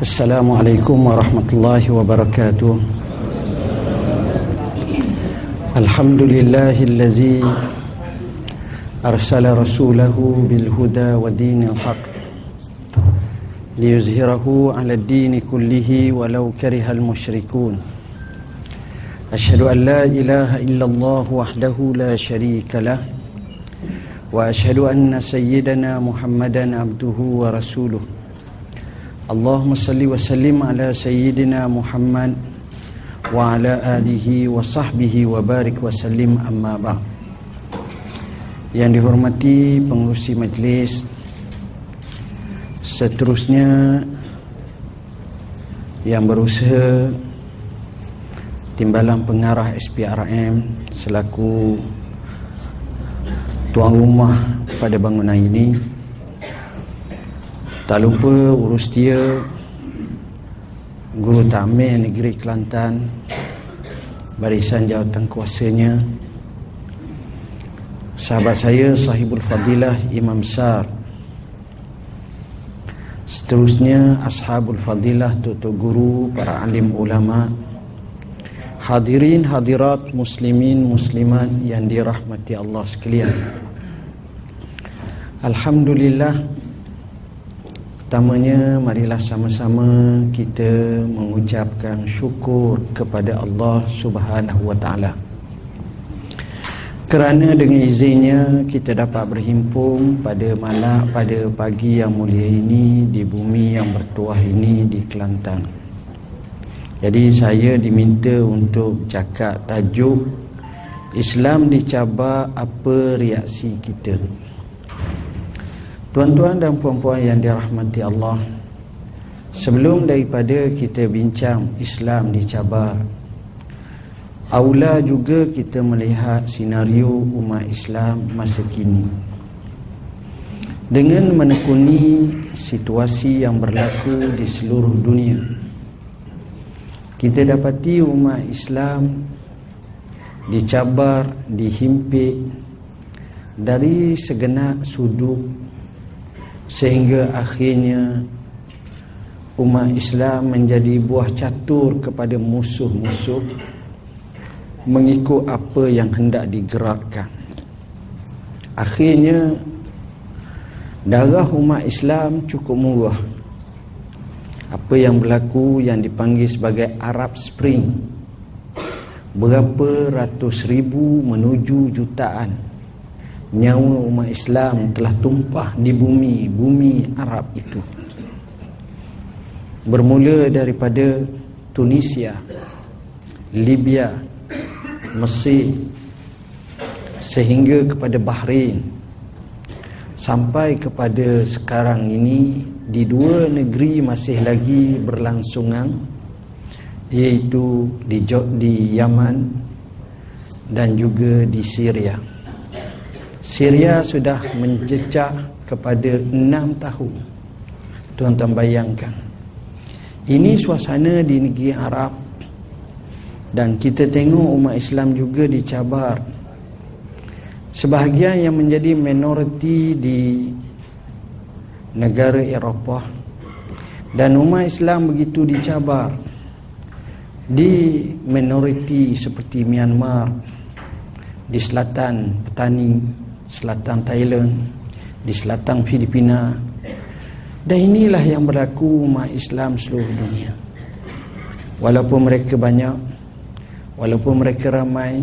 السلام عليكم ورحمة الله وبركاته. الحمد لله الذي أرسل رسوله بالهدى ودين الحق ليظهره على الدين كله ولو كره المشركون. أشهد أن لا إله إلا الله وحده لا شريك له وأشهد أن سيدنا محمدا عبده ورسوله. Allahumma salli wa sallim ala sayyidina Muhammad wa ala alihi wa sahbihi wa barik wa sallim amma ba. Yang dihormati pengurusi majlis seterusnya yang berusaha timbalan pengarah SPRM selaku tuan rumah pada bangunan ini tak lupa urus dia. Guru Tamil Negeri Kelantan Barisan Jawatan Kuasanya. Sahabat saya Sahibul Fadilah Imam Sar. Seterusnya Ashabul Fadilah Tutu Guru Para alim ulama. Hadirin hadirat muslimin muslimat yang dirahmati Allah sekalian. Alhamdulillah Pertamanya marilah sama-sama kita mengucapkan syukur kepada Allah Subhanahu wa taala. Kerana dengan izinnya kita dapat berhimpun pada malam pada pagi yang mulia ini di bumi yang bertuah ini di Kelantan. Jadi saya diminta untuk cakap tajuk Islam dicabar apa reaksi kita. Tuan-tuan dan puan-puan yang dirahmati Allah Sebelum daripada kita bincang Islam dicabar Aula juga kita melihat senario umat Islam masa kini. Dengan menekuni situasi yang berlaku di seluruh dunia Kita dapati umat Islam dicabar, dihimpit dari segenap sudut sehingga akhirnya umat Islam menjadi buah catur kepada musuh-musuh mengikut apa yang hendak digerakkan. Akhirnya darah umat Islam cukup murah. Apa yang berlaku yang dipanggil sebagai Arab Spring berapa ratus ribu menuju jutaan nyawa umat Islam telah tumpah di bumi bumi Arab itu. Bermula daripada Tunisia Libya Mesir sehingga kepada Bahrain. Sampai kepada sekarang ini di dua negeri masih lagi berlangsungan iaitu di di Yaman dan juga di Syria Syria sudah menjejak kepada enam tahun. Tuan-tuan bayangkan. Ini suasana di negeri Arab dan kita tengok umat Islam juga dicabar. Sebahagian yang menjadi minoriti di negara Eropah dan umat Islam begitu dicabar di minoriti seperti Myanmar di selatan petani selatan Thailand, di selatan Filipina. Dan inilah yang berlaku umat Islam seluruh dunia. Walaupun mereka banyak, walaupun mereka ramai,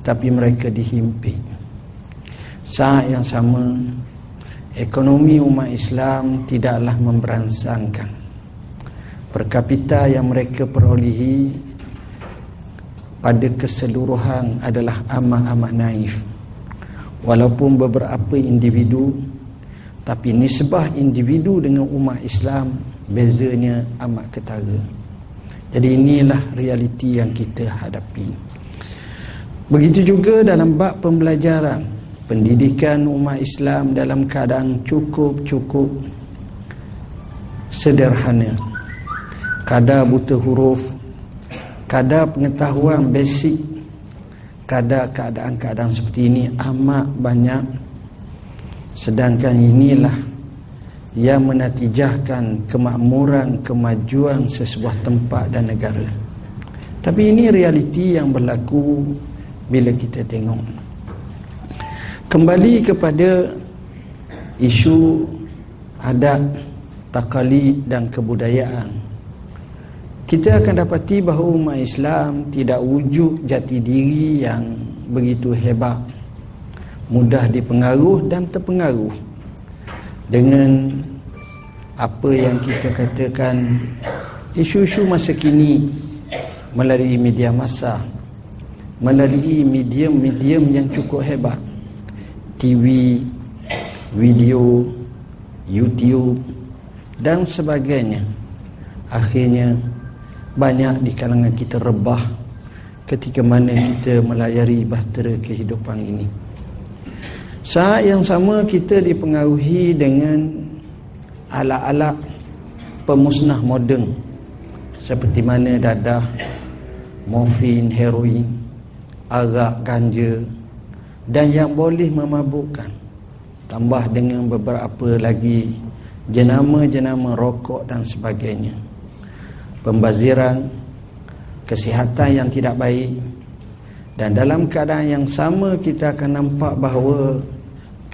tapi mereka dihimpit. Saat yang sama, ekonomi umat Islam tidaklah memberansangkan. Per kapita yang mereka perolehi pada keseluruhan adalah amat-amat naif walaupun beberapa individu tapi nisbah individu dengan umat Islam bezanya amat ketara. Jadi inilah realiti yang kita hadapi. Begitu juga dalam bab pembelajaran pendidikan umat Islam dalam keadaan cukup-cukup sederhana. Kadar buta huruf kadar pengetahuan basic keadaan-keadaan seperti ini amat banyak sedangkan inilah yang menatijahkan kemakmuran, kemajuan sesebuah tempat dan negara. Tapi ini realiti yang berlaku bila kita tengok. Kembali kepada isu adat, takalid dan kebudayaan. Kita akan dapati bahawa umat Islam tidak wujud jati diri yang begitu hebat. Mudah dipengaruh dan terpengaruh dengan apa yang kita katakan isu-isu masa kini melalui media masa melalui medium-medium yang cukup hebat TV, video, YouTube dan sebagainya akhirnya banyak di kalangan kita rebah ketika mana kita melayari bahtera kehidupan ini saat yang sama kita dipengaruhi dengan alat-alat pemusnah moden seperti mana dadah, morfin, heroin, arak, ganja dan yang boleh memabukkan. Tambah dengan beberapa lagi jenama-jenama rokok dan sebagainya. Pembaziran, kesihatan yang tidak baik dan dalam keadaan yang sama kita akan nampak bahawa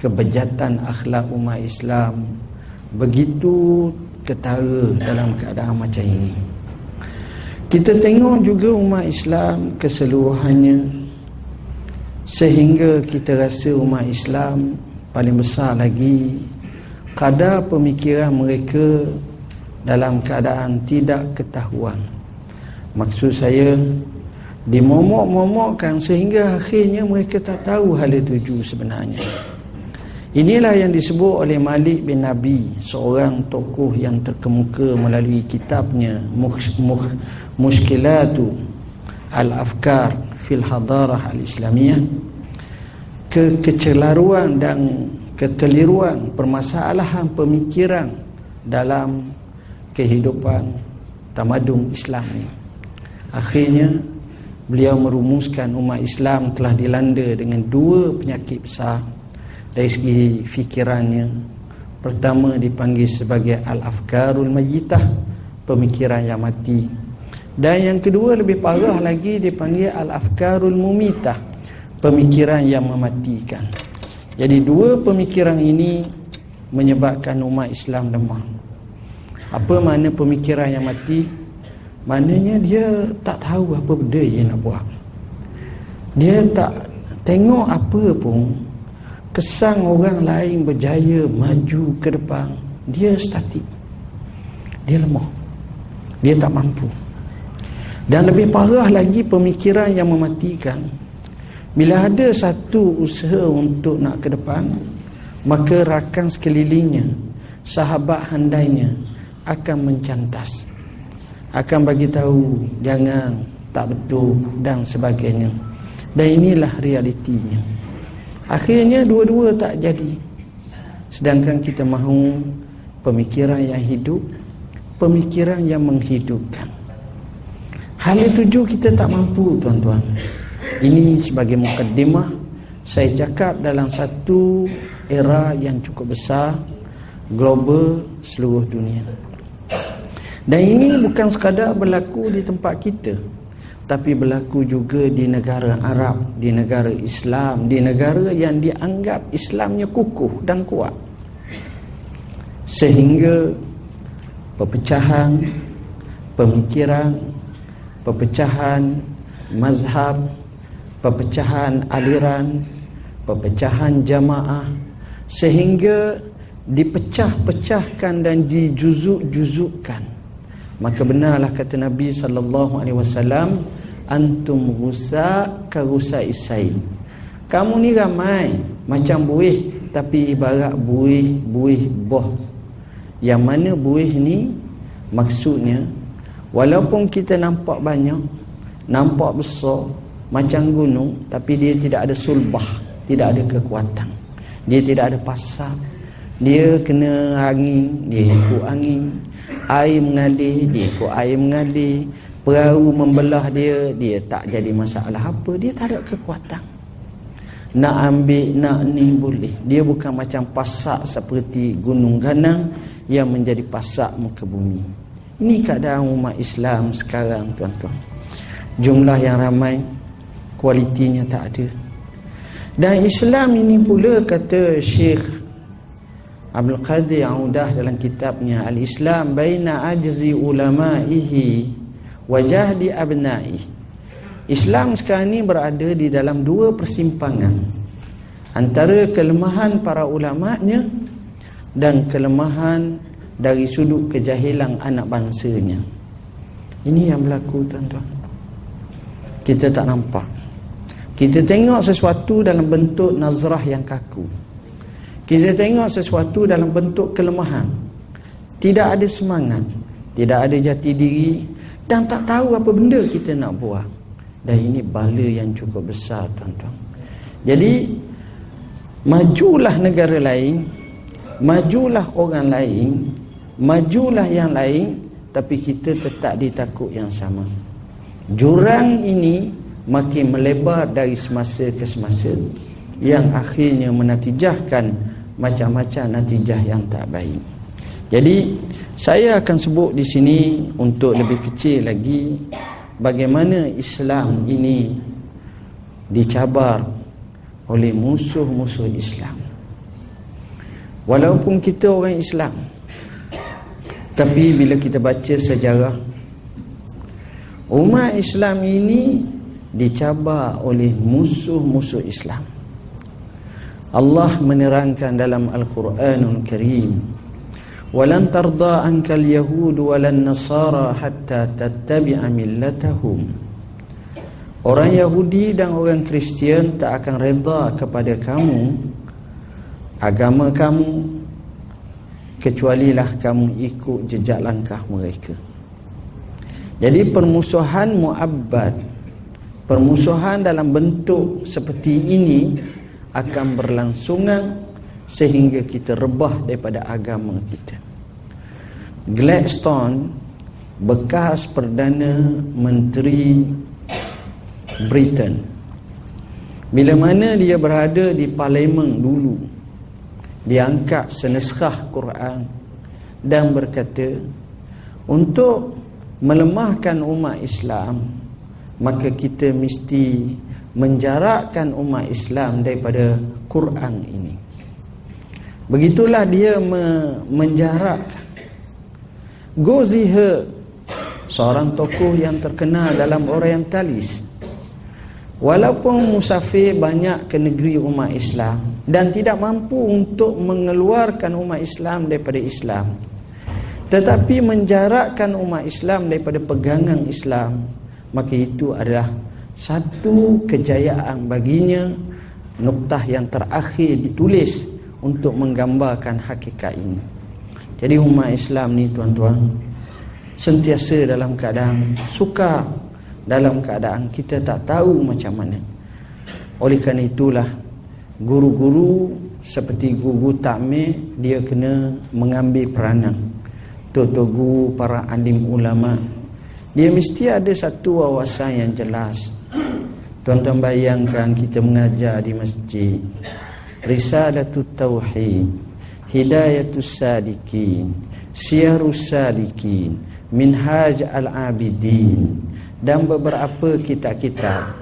kebejatan akhlak umat Islam begitu ketara dalam keadaan macam ini. Kita tengok juga umat Islam keseluruhannya sehingga kita rasa umat Islam paling besar lagi kadar pemikiran mereka dalam keadaan tidak ketahuan. Maksud saya dimomok-momokkan sehingga akhirnya mereka tak tahu hal itu sebenarnya. Inilah yang disebut oleh Malik bin Nabi, seorang tokoh yang terkemuka melalui kitabnya Mushkilatu Al-Afkar fil Hadarah Al-Islamiyah. Kekecelaruan dan kekeliruan permasalahan pemikiran dalam kehidupan tamadun Islam ini. Akhirnya beliau merumuskan umat Islam telah dilanda dengan dua penyakit besar. Dari segi fikirannya pertama dipanggil sebagai al-afkarul majitah pemikiran yang mati. Dan yang kedua lebih parah lagi dipanggil al-afkarul mumitah pemikiran yang mematikan. Jadi dua pemikiran ini menyebabkan umat Islam lemah apa makna pemikiran yang mati? Maknanya dia tak tahu apa benda yang nak buat. Dia tak tengok apa pun. Kesan orang lain berjaya maju ke depan dia statik. Dia lemah. Dia tak mampu. Dan lebih parah lagi pemikiran yang mematikan. Bila ada satu usaha untuk nak ke depan maka rakan sekelilingnya sahabat handainya akan mencantas akan bagi tahu jangan tak betul dan sebagainya dan inilah realitinya Akhirnya dua-dua tak jadi. Sedangkan kita mahu pemikiran yang hidup, pemikiran yang menghidupkan. Hal itu juga kita tak mampu tuan-tuan. Ini sebagai mukaddimah saya cakap dalam satu era yang cukup besar global seluruh dunia. Dan ini bukan sekadar berlaku di tempat kita tapi berlaku juga di negara Arab, di negara Islam, di negara yang dianggap Islamnya kukuh dan kuat. Sehingga perpecahan pemikiran, perpecahan mazhab, perpecahan aliran, perpecahan jamaah sehingga dipecah-pecahkan dan dijuzuk-juzukkan. Maka benarlah kata Nabi sallallahu alaihi wasallam antum rusa ka rusa isai kamu ni ramai macam buih tapi ibarat buih buih boh. Yang mana buih ni maksudnya walaupun kita nampak banyak nampak besar macam gunung tapi dia tidak ada sulbah tidak ada kekuatan. Dia tidak ada pasar. Dia kena angin dia ikut angin air mengalir dia ikut air mengalir perahu membelah dia dia tak jadi masalah apa dia tak ada kekuatan nak ambil nak ni boleh dia bukan macam pasak seperti gunung ganang yang menjadi pasak muka bumi. Ini keadaan umat Islam sekarang tuan-tuan. Jumlah yang ramai, kualitinya tak ada. Dan Islam ini pula kata Syekh Abdul Qadir Audah dalam kitabnya Al-Islam baina ajzi ulama'ihi wa jahdi abna'i. Islam sekarang ini berada di dalam dua persimpangan antara kelemahan para ulama'nya dan kelemahan dari sudut kejahilan anak bangsanya. Ini yang berlaku tuan-tuan. Kita tak nampak. Kita tengok sesuatu dalam bentuk nazrah yang kaku. Kita tengok sesuatu dalam bentuk kelemahan. Tidak ada semangat, tidak ada jati diri dan tak tahu apa benda kita nak buat. Dan ini bala yang cukup besar tuan-tuan. Jadi majulah negara lain, majulah orang lain, majulah yang lain tapi kita tetap ditakut yang sama. Jurang ini makin melebar dari semasa ke semasa yang akhirnya menatijahkan macam-macam natijah yang tak baik. Jadi saya akan sebut di sini untuk lebih kecil lagi bagaimana Islam ini dicabar oleh musuh-musuh Islam. Walaupun kita orang Islam tapi bila kita baca sejarah umat Islam ini dicabar oleh musuh-musuh Islam. Allah menerangkan dalam Al-Quranul Karim Walan tarda ankal yahud walan nasara hatta tattabi'a millatahum Orang Yahudi dan orang Kristian tak akan reda kepada kamu agama kamu kecualilah kamu ikut jejak langkah mereka. Jadi permusuhan muabbad permusuhan dalam bentuk seperti ini akan berlangsungan sehingga kita rebah daripada agama kita. Gladstone bekas Perdana Menteri Britain bila mana dia berada di parlimen dulu dia angkat seneskhah Quran dan berkata untuk melemahkan umat Islam maka kita mesti menjarakkan umat Islam daripada Quran ini. Begitulah dia me menjarak Gozihe seorang tokoh yang terkenal dalam Orientalis. Walaupun musafir banyak ke negeri umat Islam dan tidak mampu untuk mengeluarkan umat Islam daripada Islam. Tetapi menjarakkan umat Islam daripada pegangan Islam, maka itu adalah satu kejayaan baginya noktah yang terakhir ditulis untuk menggambarkan hakikat ini. Jadi umat Islam ni tuan-tuan sentiasa dalam keadaan suka dalam keadaan kita tak tahu macam mana. Oleh kerana itulah guru-guru seperti guru takmir dia kena mengambil peranan. Tok guru para alim ulama dia mesti ada satu wawasan yang jelas Tuan-tuan bayangkan kita mengajar di masjid. Risalatut Tauhid Hidayatus Sadikin Siyarus Sadikin Minhaj Al-Abidin Dan beberapa kitab-kitab.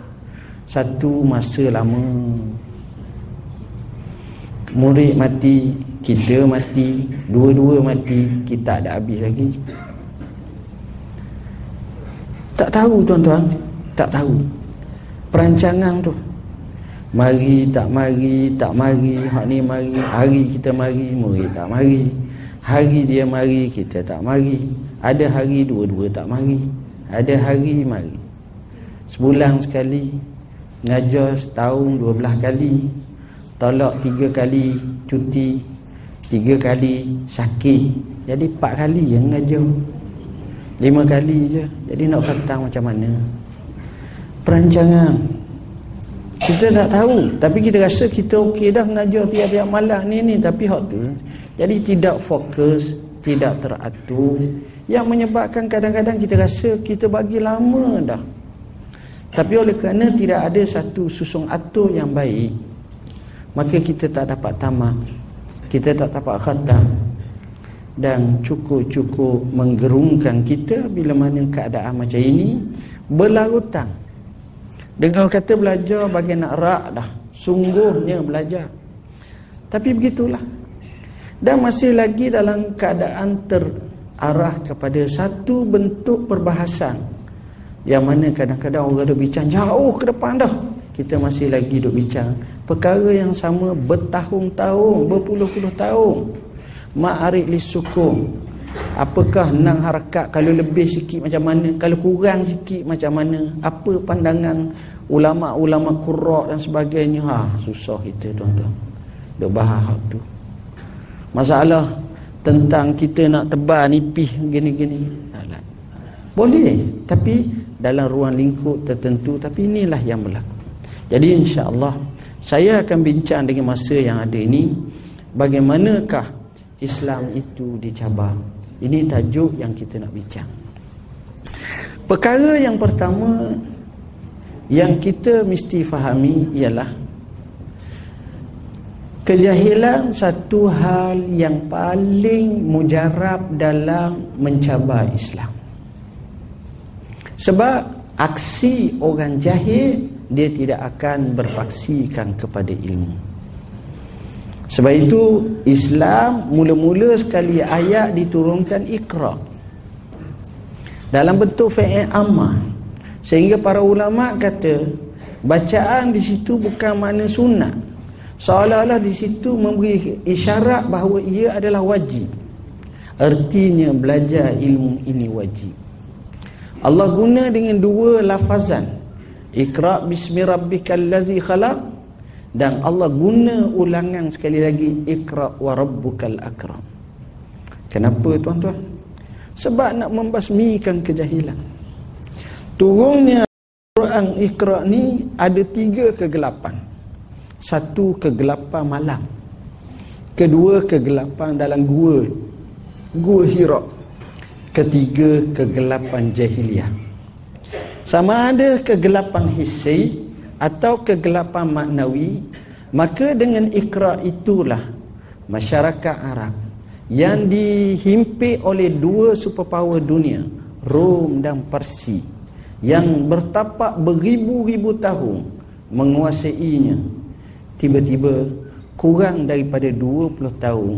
Satu masa lama. Murid mati Kita mati Dua-dua mati Kita ada habis lagi. Tak tahu tuan-tuan. Tak tahu perancangan tu. Mari tak mari tak mari hak ni mari. Hari kita mari murid tak mari. Hari dia mari kita tak mari. Ada hari dua-dua tak mari. Ada hari mari. Sebulan sekali ngajar setahun dua belah kali. Tolak tiga kali cuti tiga kali sakit. Jadi empat kali yang ngajar. Lima kali je. Jadi nak kata macam mana perancangan. Kita tak tahu tapi kita rasa kita okey dah mengajar tiap-tiap malam ni ni tapi hak tu. Jadi tidak fokus tidak teratur. Yang menyebabkan kadang-kadang kita rasa kita bagi lama dah. Tapi oleh kerana tidak ada satu susung atur yang baik maka kita tak dapat tamat kita tak dapat khatam. Dan cukup-cukup menggerungkan kita bila mana keadaan macam ini berlarutan dengan kata belajar bagi nak rak dah. Sungguhnya belajar. Tapi begitulah. Dan masih lagi dalam keadaan terarah kepada satu bentuk perbahasan. Yang mana kadang-kadang orang duk bincang jauh ke depan dah. Kita masih lagi duk bincang. Perkara yang sama bertahun-tahun berpuluh-puluh tahun. Ma'arif li sukun. Apakah nang harakat kalau lebih sikit macam mana? Kalau kurang sikit macam mana? Apa pandangan ulama-ulama qurra dan sebagainya. Ha susah kita tuan-tuan. Dak bahas tu. Masalah tentang kita nak tebal nipis gini-gini. Boleh tapi dalam ruang lingkup tertentu tapi inilah yang berlaku. Jadi insya-Allah saya akan bincang dengan masa yang ada ini bagaimanakah Islam itu dicabar. Ini tajuk yang kita nak bincang. Perkara yang pertama yang kita mesti fahami ialah kejahilan satu hal yang paling mujarab dalam mencabar Islam. Sebab aksi orang jahil dia tidak akan berpaksikan kepada ilmu. Sebab itu Islam mula-mula sekali ayat diturunkan Iqra dalam bentuk fi'il ammah sehingga para ulama kata bacaan di situ bukan makna sunat seolah-olah di situ memberi isyarat bahawa ia adalah wajib. Artinya belajar ilmu ini wajib. Allah guna dengan dua lafazan. Iqra bismi rabbikal ladzi khalaq. Dan Allah guna ulangan sekali lagi Iqra wa rabbukal akram. Kenapa tuan-tuan? Sebab nak membasmikan kejahilan turunnya Quran Iqra ni ada tiga kegelapan. Satu kegelapan malam. Kedua kegelapan dalam gua. Gua Hira. Ketiga kegelapan jahiliah. Sama ada kegelapan hissi atau kegelapan maknawi maka dengan ikra itulah masyarakat Arab yang dihimpit oleh dua superpower dunia Rom dan Parsi yang bertapak beribu-ribu tahun menguasainya tiba-tiba kurang daripada 20 tahun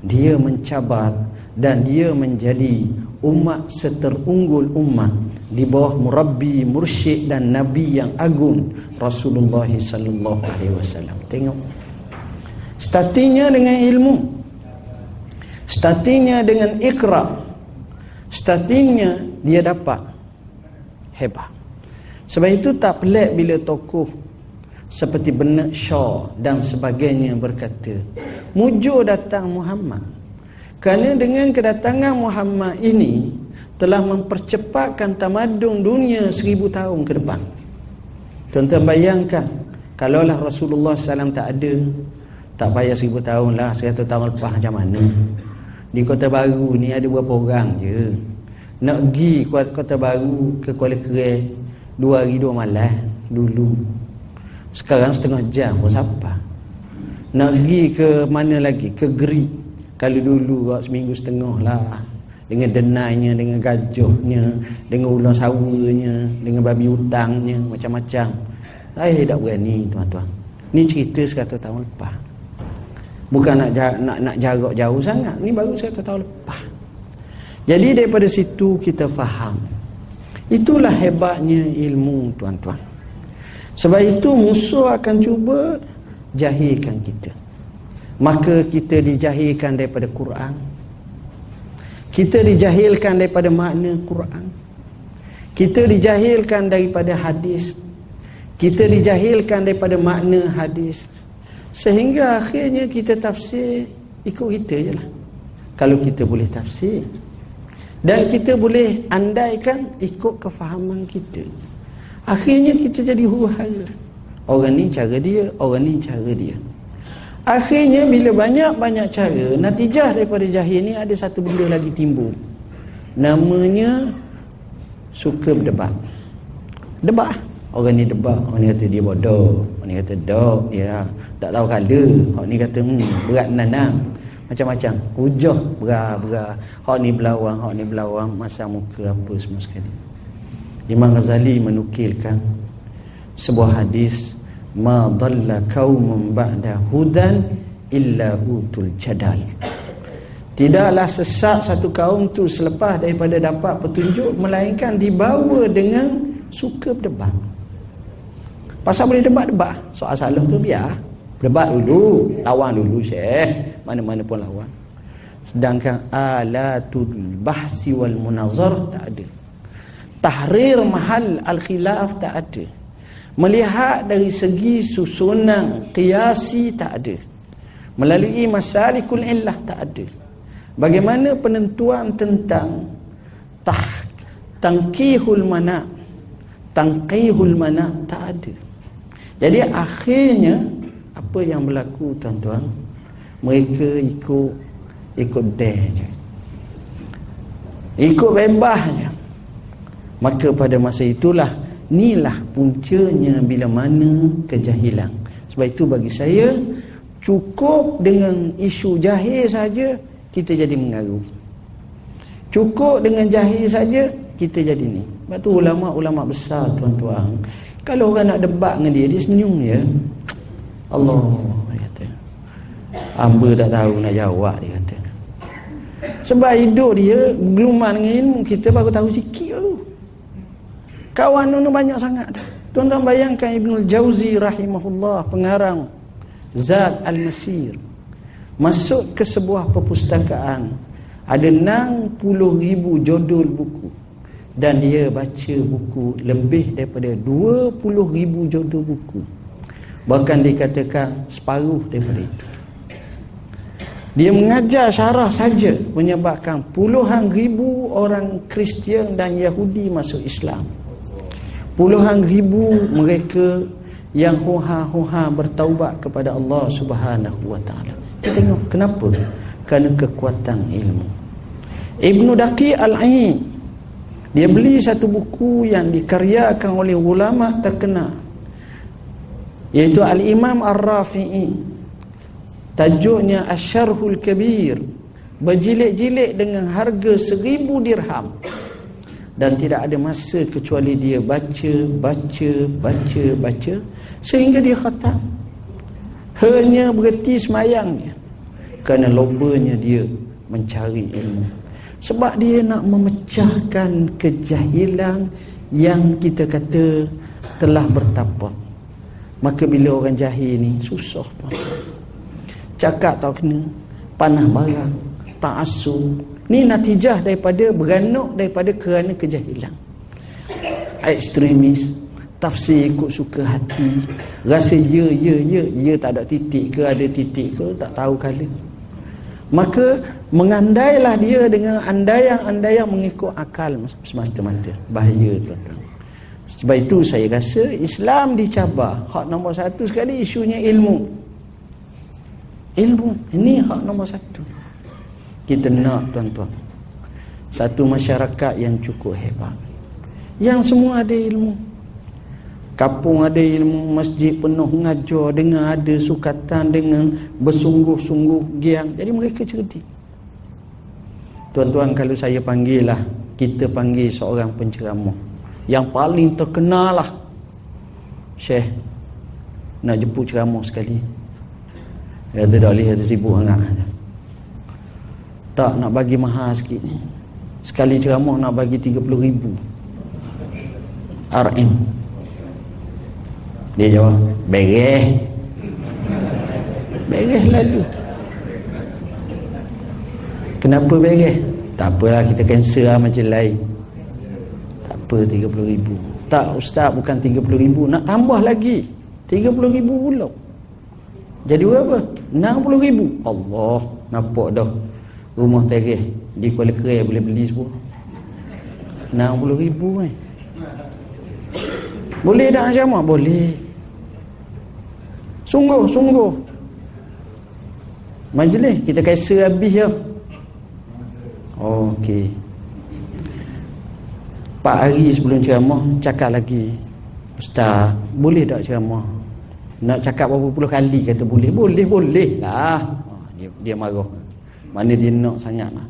dia mencabar dan dia menjadi umat seterunggul umat di bawah murabbi mursyid dan nabi yang agung Rasulullah sallallahu alaihi wasallam. Tengok. Startingnya dengan ilmu. Startingnya dengan ikra startingnya dia dapat hebat. Sebab itu tak pelik bila tokoh seperti Bernard Shaw dan sebagainya berkata mujur datang Muhammad. Kerana dengan kedatangan Muhammad ini telah mempercepatkan tamadun dunia seribu tahun ke depan. Tuan-tuan bayangkan kalaulah Rasulullah SAW tak ada tak payah seribu tahun lah seratus tahun lepas macam mana? Di kota baru ni ada berapa orang je nak pergi kota baru ke Kuala Kerai dua hari dua malam dulu sekarang setengah jam pun siapa nak pergi ke mana lagi ke Greek kalau dulu kau seminggu setengah lah dengan denainya, dengan gajuhnya, dengan ulang sawanya, dengan babi hutangnya, macam-macam. Saya tak berani tuan-tuan. Ni cerita sekata tahun lepas. Bukan nak nak nak jarak jauh sangat. Ni baru sekata tahun lepas. Jadi daripada situ kita faham. Itulah hebatnya ilmu tuan-tuan. Sebab itu musuh akan cuba jahilkan kita. Maka kita dijahilkan daripada Quran. Kita dijahilkan daripada makna Quran. Kita dijahilkan daripada hadis. Kita dijahilkan daripada makna hadis. Sehingga akhirnya kita tafsir ikut kita je lah. Kalau kita boleh tafsir dan kita boleh andaikan ikut kefahaman kita. Akhirnya kita jadi huru-hara. Orang ni cara dia orang ni cara dia. Akhirnya bila banyak-banyak cara Natijah daripada jahil ni Ada satu benda lagi timbul. Namanya Suka berdebat. Debat. Orang ni debat Orang ni kata dia bodoh Orang ni kata dok Ya. Tak tahu kala Orang ni kata hmm, Berat nanam macam-macam. Hujah berah-berah hak ni belawang hak ni belawang masa muka apa semua sekali. Imam Ghazali menukilkan sebuah hadis ma dhalla qaumun ba'da hudan illa utul jadal. Tidaklah sesat satu kaum tu selepas daripada dapat petunjuk melainkan dibawa dengan suka berdebat. Pasal boleh debat-debat soal salah tu biar Debat dulu, lawan dulu Syekh. Mana-mana pun lawan. Sedangkan alatul bahsi wal munazar tak ada. Tahrir mahal al-khilaf tak ada. Melihat dari segi susunan qiyasi tak ada. Melalui masalikul illah tak ada. Bagaimana penentuan tentang tah tangkihul mana tangkihul mana tak ada. Jadi akhirnya apa yang berlaku tuan-tuan? Mereka ikut ikut dare je. Ikut bebas je. Maka pada masa itulah inilah puncanya bila mana kejahilan sebab itu bagi saya cukup dengan isu jahil saja kita jadi mengaruh cukup dengan jahil saja kita jadi ni. Sebab tu ulama-ulama besar tuan-tuan. Kalau orang nak debat dengan dia dia senyum je Allah kata. Hamba tak tahu nak jawab dia kata. Sebab hidup dia geluman dengan ilmu kita baru tahu sikit baru. Kawan tu banyak sangat dah. Tuan-tuan bayangkan Ibn Jauzi rahimahullah pengarang Zat Al-Masir masuk ke sebuah perpustakaan ada 60 ribu jodul buku dan dia baca buku lebih daripada 20 ribu jodul buku Bahkan dikatakan separuh daripada itu. Dia mengajar syarah saja menyebabkan puluhan ribu orang Kristian dan Yahudi masuk Islam. Puluhan ribu mereka yang huha-huha bertaubat kepada Allah Subhanahu wa taala. Kita tengok kenapa? Kerana kekuatan ilmu. Ibnu Daqi Al-Ain dia beli satu buku yang dikaryakan oleh ulama terkenal iaitu al-Imam Ar-Rafi'i. Tajuknya Asy-Syarhul Kabir. Berjilid-jilid dengan harga seribu dirham. Dan tidak ada masa kecuali dia baca baca baca baca. Sehingga dia khatam. Hanya berhenti semayangnya. Kerana lobanya dia mencari ilmu. Sebab dia nak memecahkan kejahilan yang kita kata telah bertapak Maka bila orang jahil ni susah tuan. Cakap tau kena panah barang, tak asu. Ni natijah daripada beranuk daripada kerana kejahilan. Ekstremis, tafsir ikut suka hati, rasa ya ya ya, ya tak ada titik ke ada titik ke tak tahu kali. Maka mengandailah dia dengan andaian-andaian mengikut akal semata-mata. Bahaya tuan-tuan. Sebab itu saya rasa Islam dicabar. Hak nombor satu sekali isunya ilmu. Ilmu. Ini hak nombor satu. Kita nak tuan-tuan. Satu masyarakat yang cukup hebat. Yang semua ada ilmu. Kapung ada ilmu, masjid penuh mengajar dengan ada sukatan dengan bersungguh-sungguh giang. Jadi mereka cerdik. Tuan-tuan kalau saya panggil lah, kita panggil seorang penceramah yang paling terkenal lah. Syekh nak jemput ceramah sekali. Dia kata dah lihat sibuk sangat. Tak nak bagi mahal sikit. Sekali ceramah nak bagi 30 ribu. RM dia jawab beres beres lalu. Kenapa beres tak apalah kita cancel lah macam lain apa 30 ribu. Tak ustaz bukan 30 ribu. Nak tambah lagi. 30 ribu pula. Jadi berapa? 60 ribu. Allah nampak dah. Rumah teres di Kuala Kerai boleh beli semua. 60 ribu eh. Boleh tak sama boleh. Sungguh sungguh. Majlis kita kaisa habis ya. Okey Pak hari sebelum ceramah cakap lagi Ustaz boleh tak ceramah Nak cakap berapa puluh kali kata boleh Boleh boleh lah oh, dia, dia marah Mana dia nak sangat lah.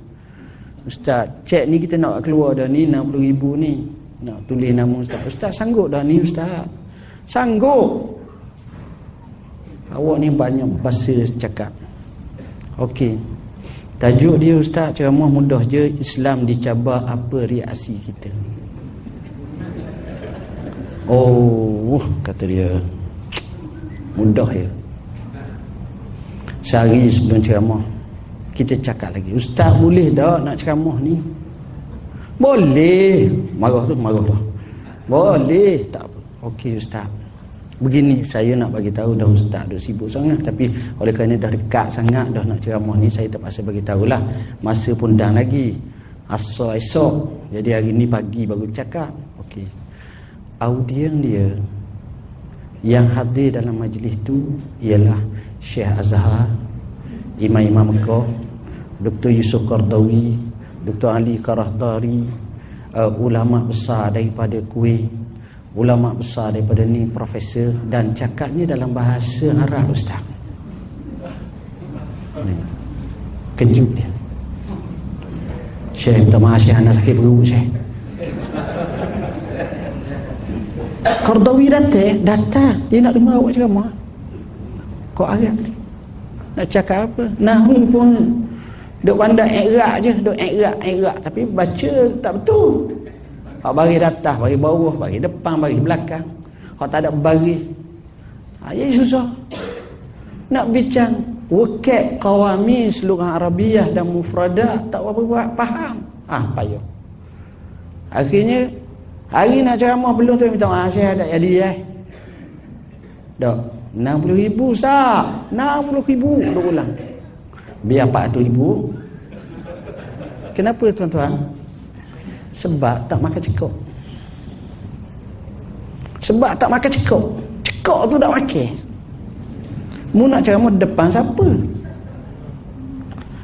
Ustaz, cek ni kita nak keluar dah ni 60 ribu ni. Nak tulis nama Ustaz. Ustaz sanggup dah ni Ustaz. Sanggup. Awak ni banyak bahasa cakap. Okey. Tajuk dia Ustaz ceramah mudah je Islam dicabar apa reaksi kita. Oh, kata dia. Mudah ya. Sehari sebelum ceramah kita cakap lagi. Ustaz boleh tak nak ceramah ni? Boleh. Marah tu, marah tu. Boleh. Tak apa. Okey Ustaz. Begini saya nak bagi tahu dah ustaz dah sibuk sangat tapi oleh kerana dah dekat sangat dah nak ceramah ni saya terpaksa bagi tahulah masa pun dah lagi asal esok jadi hari ni pagi baru cakap audien dia yang hadir dalam majlis tu ialah Syekh Azhar Imam-imam Mekah Dr. Yusuf Qardawi Dr. Ali Karahdari uh, ulama besar daripada Kuwait ulama besar daripada ni profesor dan cakapnya dalam bahasa Arab ustaz kejut dia Syekh minta maaf Syekh anak sakit perut Syekh Qardawi datang datang dia nak dengar awak ceramah kau Arab nak cakap apa Nahu pun duk pandai ikhrak je duk ikhrak ikhrak tapi baca tak betul Hak bagi atas, bagi bawah, bagi depan, bagi belakang. Hak tak ada bagi. Ha, jadi susah. Nak bincang wakat qawami seluruh Arabiah dan mufradat tak apa buat faham. Ah, ha, payah. Akhirnya hari nak ceramah belum tu minta maaf saya ada jadi eh. Dak 60 ribu sah 60 ribu ulang. Biar 400 ribu. Kenapa tuan-tuan? Sebab tak makan cekok. Sebab tak makan cekok. Cekok tu tak makan. Mu nak ceramah depan siapa?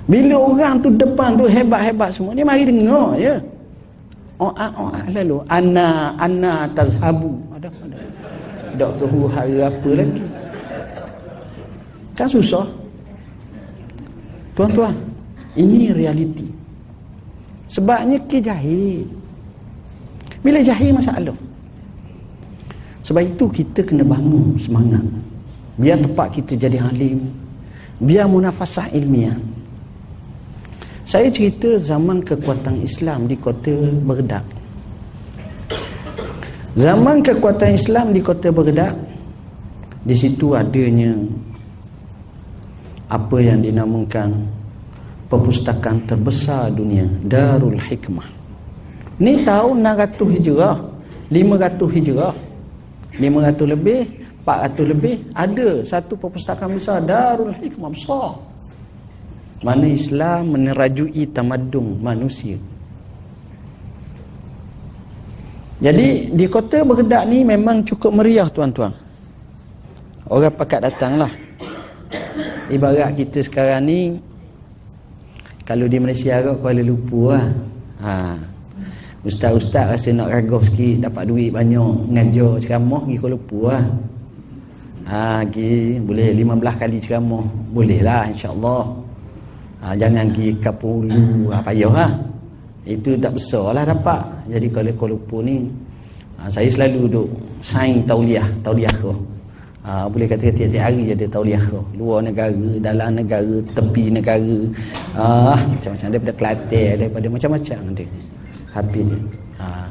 Bila orang tu depan tu hebat-hebat semua dia mari dengar je oh oh ah lalu ana ana tazhabu ada ada dak kehu hari apa lagi kan susah tuan-tuan ini realiti Sebabnya ke jahil. Bila jahil masalah. Sebab itu kita kena bangun semangat. Biar tempat kita jadi halim. Biar munafasah ilmiah. Saya cerita zaman kekuatan Islam di kota Berdak. Zaman kekuatan Islam di kota Berdak. Di situ adanya apa yang dinamakan perpustakaan terbesar dunia Darul Hikmah ni tahun 600 hijrah 500 hijrah 500 lebih 400 lebih ada satu perpustakaan besar Darul Hikmah besar mana Islam menerajui tamadung manusia jadi di kota Bergedak ni memang cukup meriah tuan-tuan orang pakat datanglah ibarat kita sekarang ni kalau di Malaysia agak Kuala Lumpur lah. Ha. Ustaz-ustaz rasa nak ragah sikit dapat duit banyak ngajar ceramah pergi Kuala Lumpur lah. Ha, pergi boleh 15 kali ceramah. Boleh lah insyaAllah. Ha, jangan pergi kapung ulu. Ha, payah lah. Itu tak besar lah dapat. Jadi kalau Kuala Lumpur ni ha, saya selalu duduk sign tauliah. Tauliah kau ha, boleh kata tiap-tiap hari ada tauliah luar negara dalam negara tepi negara ha, macam-macam daripada Kelantan daripada macam-macam dia habis dia ha.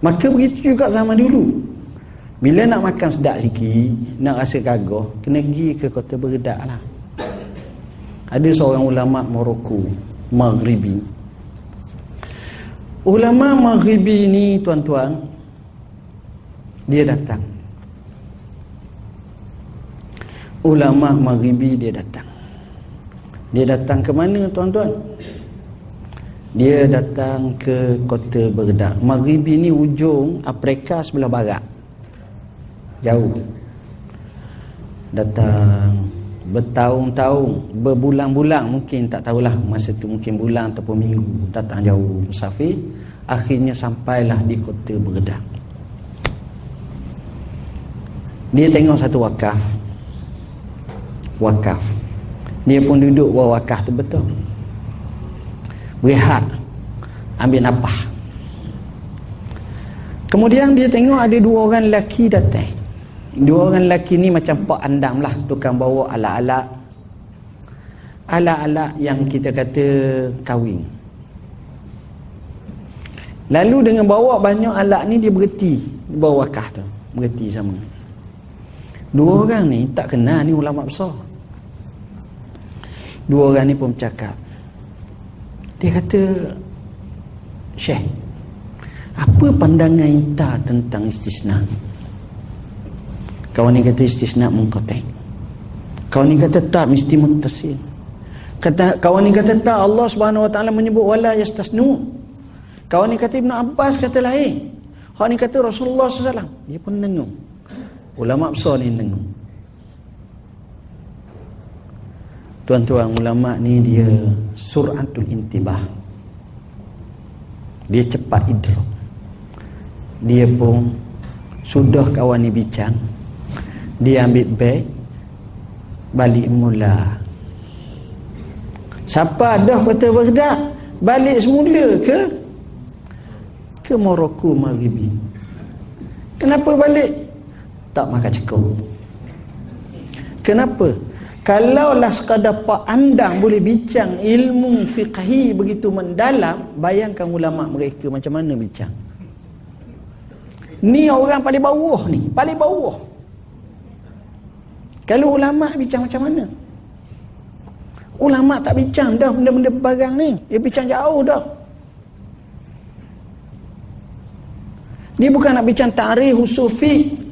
maka begitu juga zaman dulu bila nak makan sedap sikit nak rasa gagah kena pergi ke kota bergedak lah ada seorang ulama Morocco Maghribi. Ulama Maghribi ni tuan-tuan dia datang. Ulama maghribi dia datang. Dia datang ke mana tuan-tuan? Dia datang ke kota Baghdad. Maghribi ni ujung Afrika sebelah barat. Jauh. Datang bertahun-tahun berbulan-bulan mungkin tak tahulah masa tu mungkin bulan ataupun minggu datang jauh musafir akhirnya sampailah di kota Baghdad dia tengok satu wakaf. Wakaf. Dia pun duduk bawah wakaf tu betul. Berehat. Ambil napah. Kemudian dia tengok ada dua orang lelaki datang dua orang lelaki ni macam pak andam lah. Tukang bawa alat-alat alat-alat yang kita kata kahwin. Lalu dengan bawa banyak alat ni dia berhenti. Di bawah wakah tu. Berhenti sama. Dua orang ni tak kenal ni ulama besar. Dua orang ni pun bercakap. Dia kata Syekh apa pandangan inta tentang istisna kawan ni kata istisna mengkotek. Kawan ni kata tak mesti mutasil kata kawan ni kata tak Allah Subhanahu wa taala menyebut wala yastasnu. Kawan ni kata Ibn Abbas kata lain. Hak ni kata Rasulullah SAW dia pun dengung ulama besar ni dengung Tuan-tuan ulama ni dia suratul intibah. Dia cepat idrak. Dia pun sudah kawan ni bincang. Dia ambil beg balik mula. Siapa dah kata berdak balik semula ke ke Morocco Maghribi. Kenapa balik? Tak makan cukup. Kenapa? Kalaulah sekadar Pak Andang boleh bincang ilmu fiqhi begitu mendalam, bayangkan ulama mereka macam mana bincang. Ni orang paling bawah ni, paling bawah. Kalau ulama bincang macam mana? Ulama tak bincang dah benda-benda barang ni. Dia bincang jauh dah. Dia bukan nak bincang tarikh usul fiqh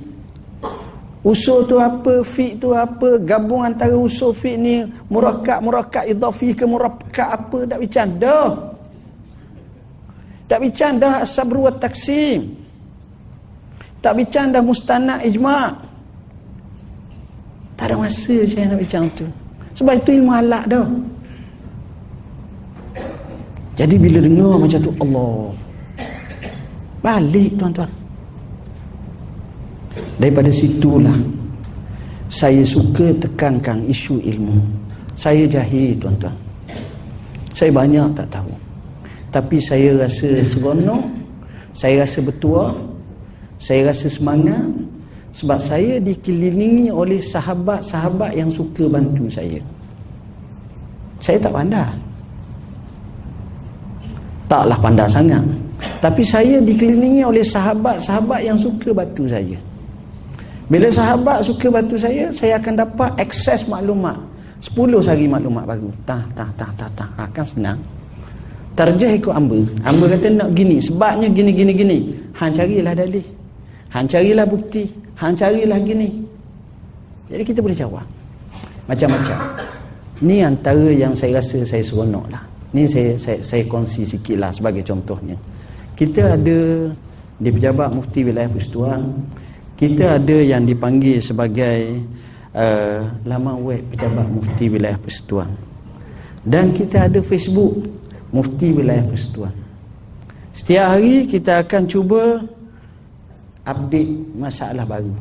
Usul tu apa, fi'k tu apa, gabung antara usul fi'k ni murakkab, murakkab idhafi ke murakkab apa tak bincang dah. Tak bincang dah sabru wa taksim. Tak bincang dah mustanad ijma'. Tak ada masa saya nak bincang tu. Sebab itu ilmu halak dah. Jadi bila dengar macam tu Allah. Balik tuan-tuan. Daripada situlah saya suka tekankan isu ilmu. Saya jahil tuan-tuan. Saya banyak tak tahu. Tapi saya rasa seronok, saya rasa bertuah, saya rasa semangat sebab saya dikelilingi oleh sahabat-sahabat yang suka bantu saya. Saya tak pandai. Taklah pandai sangat. Tapi saya dikelilingi oleh sahabat-sahabat yang suka bantu saya. Bila sahabat suka bantu saya, saya akan dapat akses maklumat. 10 sehari maklumat baru. Tah, tah, tah, tah, tah. Akan senang. Terjah ikut Amba. Amba kata nak gini. Sebabnya gini, gini, gini. Han carilah dalih. Han carilah bukti. Han carilah gini. Jadi kita boleh jawab. Macam-macam. Ni antara yang saya rasa saya seronok lah. Ni saya, saya, saya kongsi sikit lah sebagai contohnya. Kita ada di pejabat mufti wilayah Persatuan kita ada yang dipanggil sebagai uh, laman web pejabat mufti wilayah persekutuan dan kita ada Facebook mufti wilayah persekutuan setiap hari kita akan cuba update masalah baru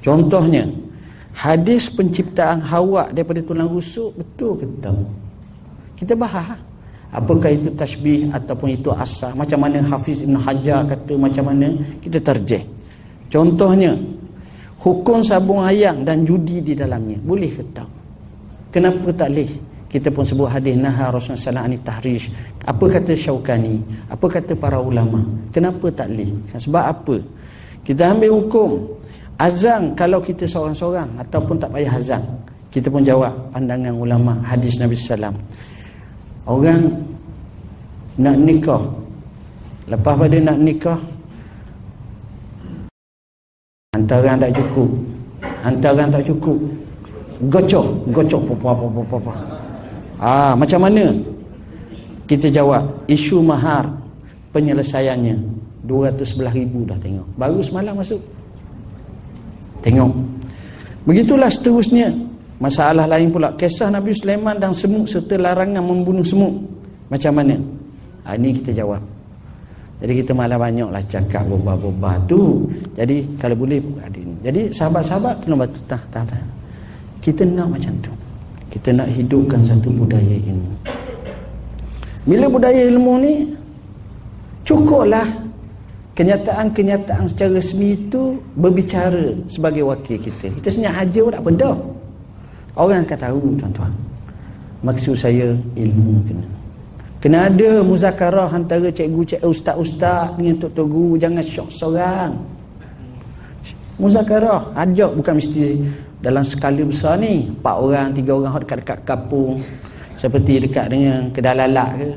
contohnya hadis penciptaan Hawa daripada tulang rusuk betul ke tak kita bahas apakah itu tasbih ataupun itu asal macam mana Hafiz Ibn Hajar kata macam mana kita terjeh Contohnya hukum sabung ayam dan judi di dalamnya. Boleh ke tak? Kenapa tak boleh? Kita pun sebut hadis Naha Rasulullah SAW tahrish. Apa kata Syaukani? Apa kata para ulama? Kenapa tak boleh? Sebab apa? Kita ambil hukum. Azan kalau kita seorang-seorang ataupun tak payah azan. Kita pun jawab pandangan ulama hadis Nabi SAW. Orang nak nikah. Lepas pada nak nikah, Hantaran tak cukup. Hantaran tak cukup. Gocok, gocok apa apa apa apa. Ah, macam mana? Kita jawab, isu mahar penyelesaiannya 211 ribu dah tengok. Baru semalam masuk. Tengok. Begitulah seterusnya. Masalah lain pula kisah Nabi Sulaiman dan semut serta larangan membunuh semut. Macam mana? Ha, ini kita jawab. Jadi kita malah banyaklah cakap bobah-bobah tu. Jadi kalau boleh. Jadi sahabat-sahabat tolong bantu tah tah tah. Kita nak macam tu. Kita nak hidupkan satu budaya ini. bila budaya ilmu ni cukuplah kenyataan-kenyataan secara resmi itu berbicara sebagai wakil kita. Kita senyap haja pun tak dah. Orang akan tahu tuan-tuan. Maksud saya ilmu kena. Kena ada muzakarah antara cikgu-cikgu ustaz-ustaz dengan tok-tok guru. Jangan syok seorang. Muzakarah ajak. Bukan mesti dalam skala besar ni. Empat orang tiga orang dekat-dekat kapung seperti dekat dengan kedalalak ke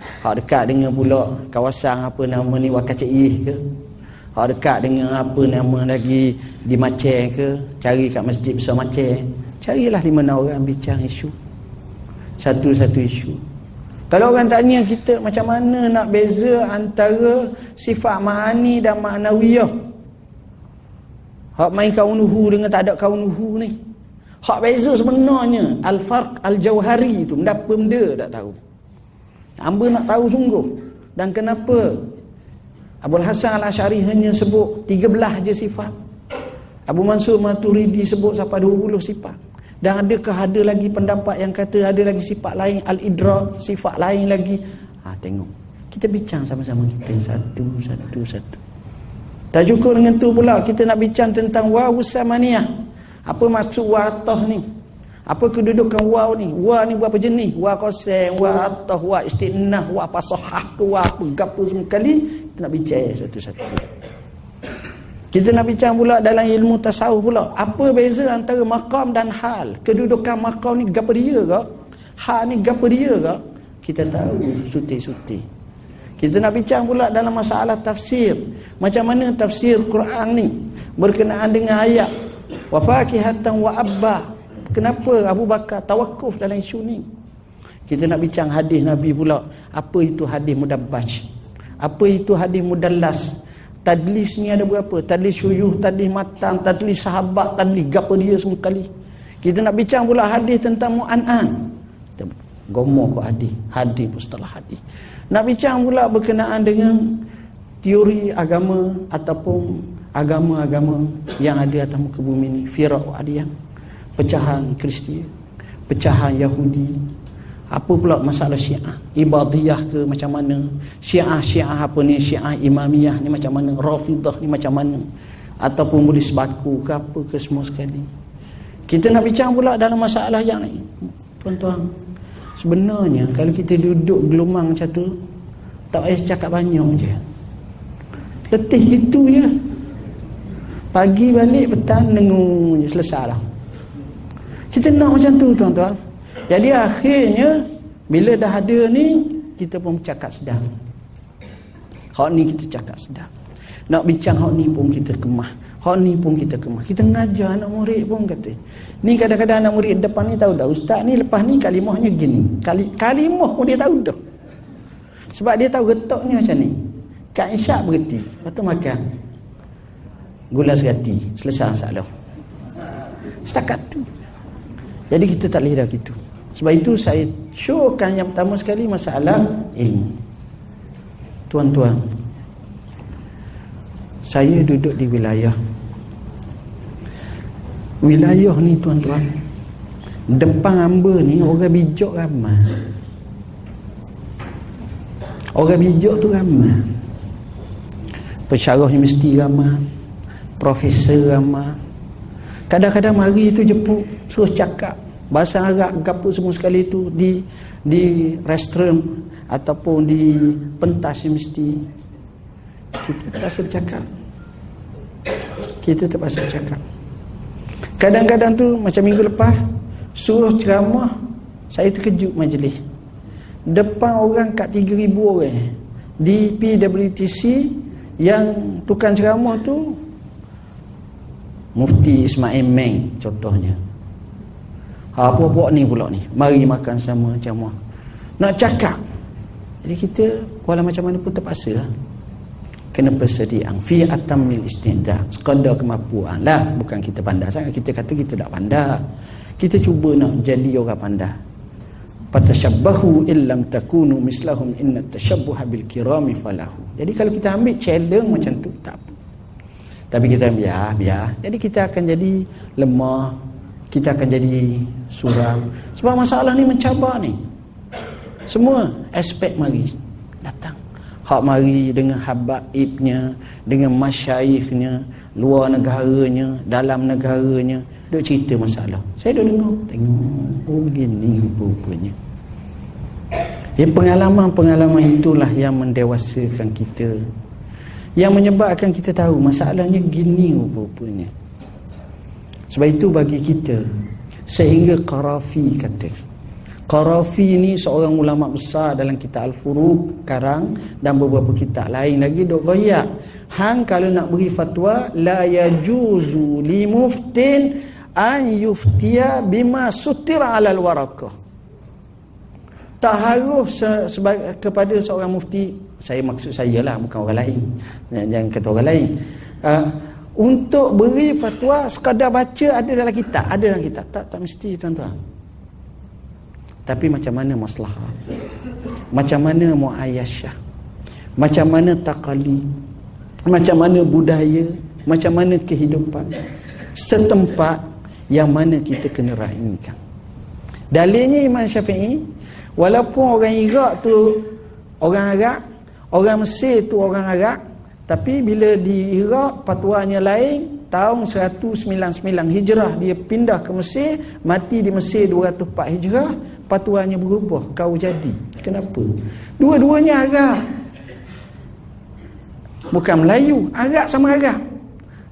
Hak dekat dengan pula kawasan apa nama ni Wakacei ke. Hak dekat dengan apa nama lagi di Maceh ke. Cari kat masjid besar Maceh. Carilah di mana orang bincang isu. Satu-satu isu. Kalau orang tanya kita macam mana nak beza antara sifat ma'ani dan ma'nawiyah. Hak main kaunuhu dengan tak ada kaunuhu ni. Hak beza sebenarnya. Al-farq al-jawhari tu. Mendapa benda tak tahu. Hamba nak tahu sungguh. Dan kenapa Abu Hasan Al-Ash'ari hanya sebut 13 je sifat. Abu Mansur Maturidi sebut sampai 20 sifat. Dan adakah ada lagi pendapat yang kata ada lagi sifat lain Al-Idra, sifat lain lagi. Ha, tengok. Kita bincang sama-sama kita satu, satu, satu. Tak cukup dengan tu pula kita nak bincang tentang wawusamaniyah. Apa maksud watah ni? Apa kedudukan waw ni? Waw ni berapa jenis? Waw koseng, waw atah, waw istinah, waw pasahah ke, waw apa, gapa semua kali. Kita nak bincang satu-satu. Kita nak bincang pula dalam ilmu tasawuf pula. Apa beza antara makam dan hal? Kedudukan makam ni gapa dia ke? Hal ni gapa dia ke? Kita tahu suti-suti. Kita nak bincang pula dalam masalah tafsir. Macam mana tafsir Quran ni berkenaan dengan ayat wa fakihatan wa abba Kenapa Abu Bakar tawakuf dalam isu ni? Kita nak bincang hadis Nabi pula. Apa itu hadis mudabbaj? Apa itu hadis mudallas? Tadlis ni ada berapa? Tadlis syuyuh, tadlis matang, tadlis sahabat, tadlis gapa dia semua kali. Kita nak bincang pula hadis tentang mu'an'an. Gomor kau hadis. Hadis pun setelah hadis. Nak bincang pula berkenaan dengan teori agama ataupun agama-agama yang ada atas muka bumi ni. Firaq wa adiyah pecahan Kristian, pecahan Yahudi, apa pula masalah Syiah, Ibadiyah ke macam mana, Syiah Syiah apa ni, Syiah Imamiyah ni macam mana, Rafidah ni macam mana, ataupun boleh sebaku ke apa ke semua sekali. Kita nak bincang pula dalam masalah yang ni. Tuan-tuan, sebenarnya kalau kita duduk gelumang macam tu, tak payah cakap banyak je. Letih gitu je. Pagi balik petang dengung je selesai lah. Kita nak macam tu tuan-tuan. Jadi akhirnya bila dah ada ni kita pun cakap sedang. Hak ni kita cakap sedang. Nak bincang hak ni pun kita kemah. Hak ni pun kita kemah. Kita ngajar anak murid pun kata. Ni kadang-kadang anak murid depan ni tahu dah. Ustaz ni lepas ni kalimahnya gini. Kali, kalimah pun dia tahu dah. Sebab dia tahu getoknya macam ni. Kak Isyak berhenti. Lepas tu makan. Gula serati. Selesai masalah. Setakat tu. Jadi kita tak boleh dah gitu. Sebab itu saya showkan yang pertama sekali masalah ilmu. Tuan-tuan, saya duduk di wilayah. Wilayah ni tuan-tuan, depan hamba ni orang bijak ramai. Orang bijak tu ramai. Pensyarah mesti ramai. Profesor ramai. Kadang-kadang mari itu jepuk suruh cakap bahasa Arab gapo semua sekali itu di di restaurant ataupun di pentas mesti. Kita terpaksa bercakap. Kita terpaksa bercakap. Kadang-kadang tu macam minggu lepas suruh ceramah saya terkejut majlis. Depan orang kat 3000 orang. Di PWTC yang tukang ceramah tu Mufti Ismail Meng contohnya. Apa buat ni pula ni? Mari makan sama macam Nak cakap. Jadi kita walau macam mana pun terpaksa lah. Kena persediaan. Fi atamil istinda. Sekadar kemampuan lah. Bukan kita pandai sangat. Kita kata kita tak pandai. Kita cuba nak jadi orang pandai. Fatashabbahu illam takunu mislahum inna tashabbuha bil kirami falahu. Jadi kalau kita ambil challenge macam tu, tak apa. Tapi kita biar, biar. Jadi kita akan jadi lemah. Kita akan jadi suram. Sebab masalah ni mencabar ni. semua aspek mari datang. Hak mari dengan habaibnya dengan masyaikhnya luar negaranya dalam negaranya. Duk cerita masalah. Saya duk dengar. Tengok oh begini rupanya. Ya, pengalaman-pengalaman itulah yang mendewasakan kita. Yang menyebabkan kita tahu masalahnya gini rupanya sebab itu bagi kita sehingga Qarafi kata Qarafi ni seorang ulama besar dalam kitab Al-Furuq karang dan beberapa kitab lain lagi dok royak. Hang kalau nak beri fatwa la yajuzu li muftin an yuftiya bima sutira ala al-waraqah. Tak harus se- kepada seorang mufti, saya maksud saya lah bukan orang lain. Jangan kata orang lain. Uh, untuk beri fatwa sekadar baca ada dalam kitab, ada dalam kitab. Tak tak mesti tuan-tuan. Tapi macam mana maslahah? Macam mana muayyashah? Macam mana takali? Macam mana budaya? Macam mana kehidupan? Setempat yang mana kita kena rahimkan. Dalilnya Imam Syafi'i, walaupun orang Iraq tu orang Arab, orang Mesir tu orang Arab, tapi bila di Iraq patuanya lain, tahun 199 Hijrah dia pindah ke Mesir, mati di Mesir 204 Hijrah, patuannya berubah kau jadi. Kenapa? Dua-duanya Arab. Bukan Melayu Arab sama Arab.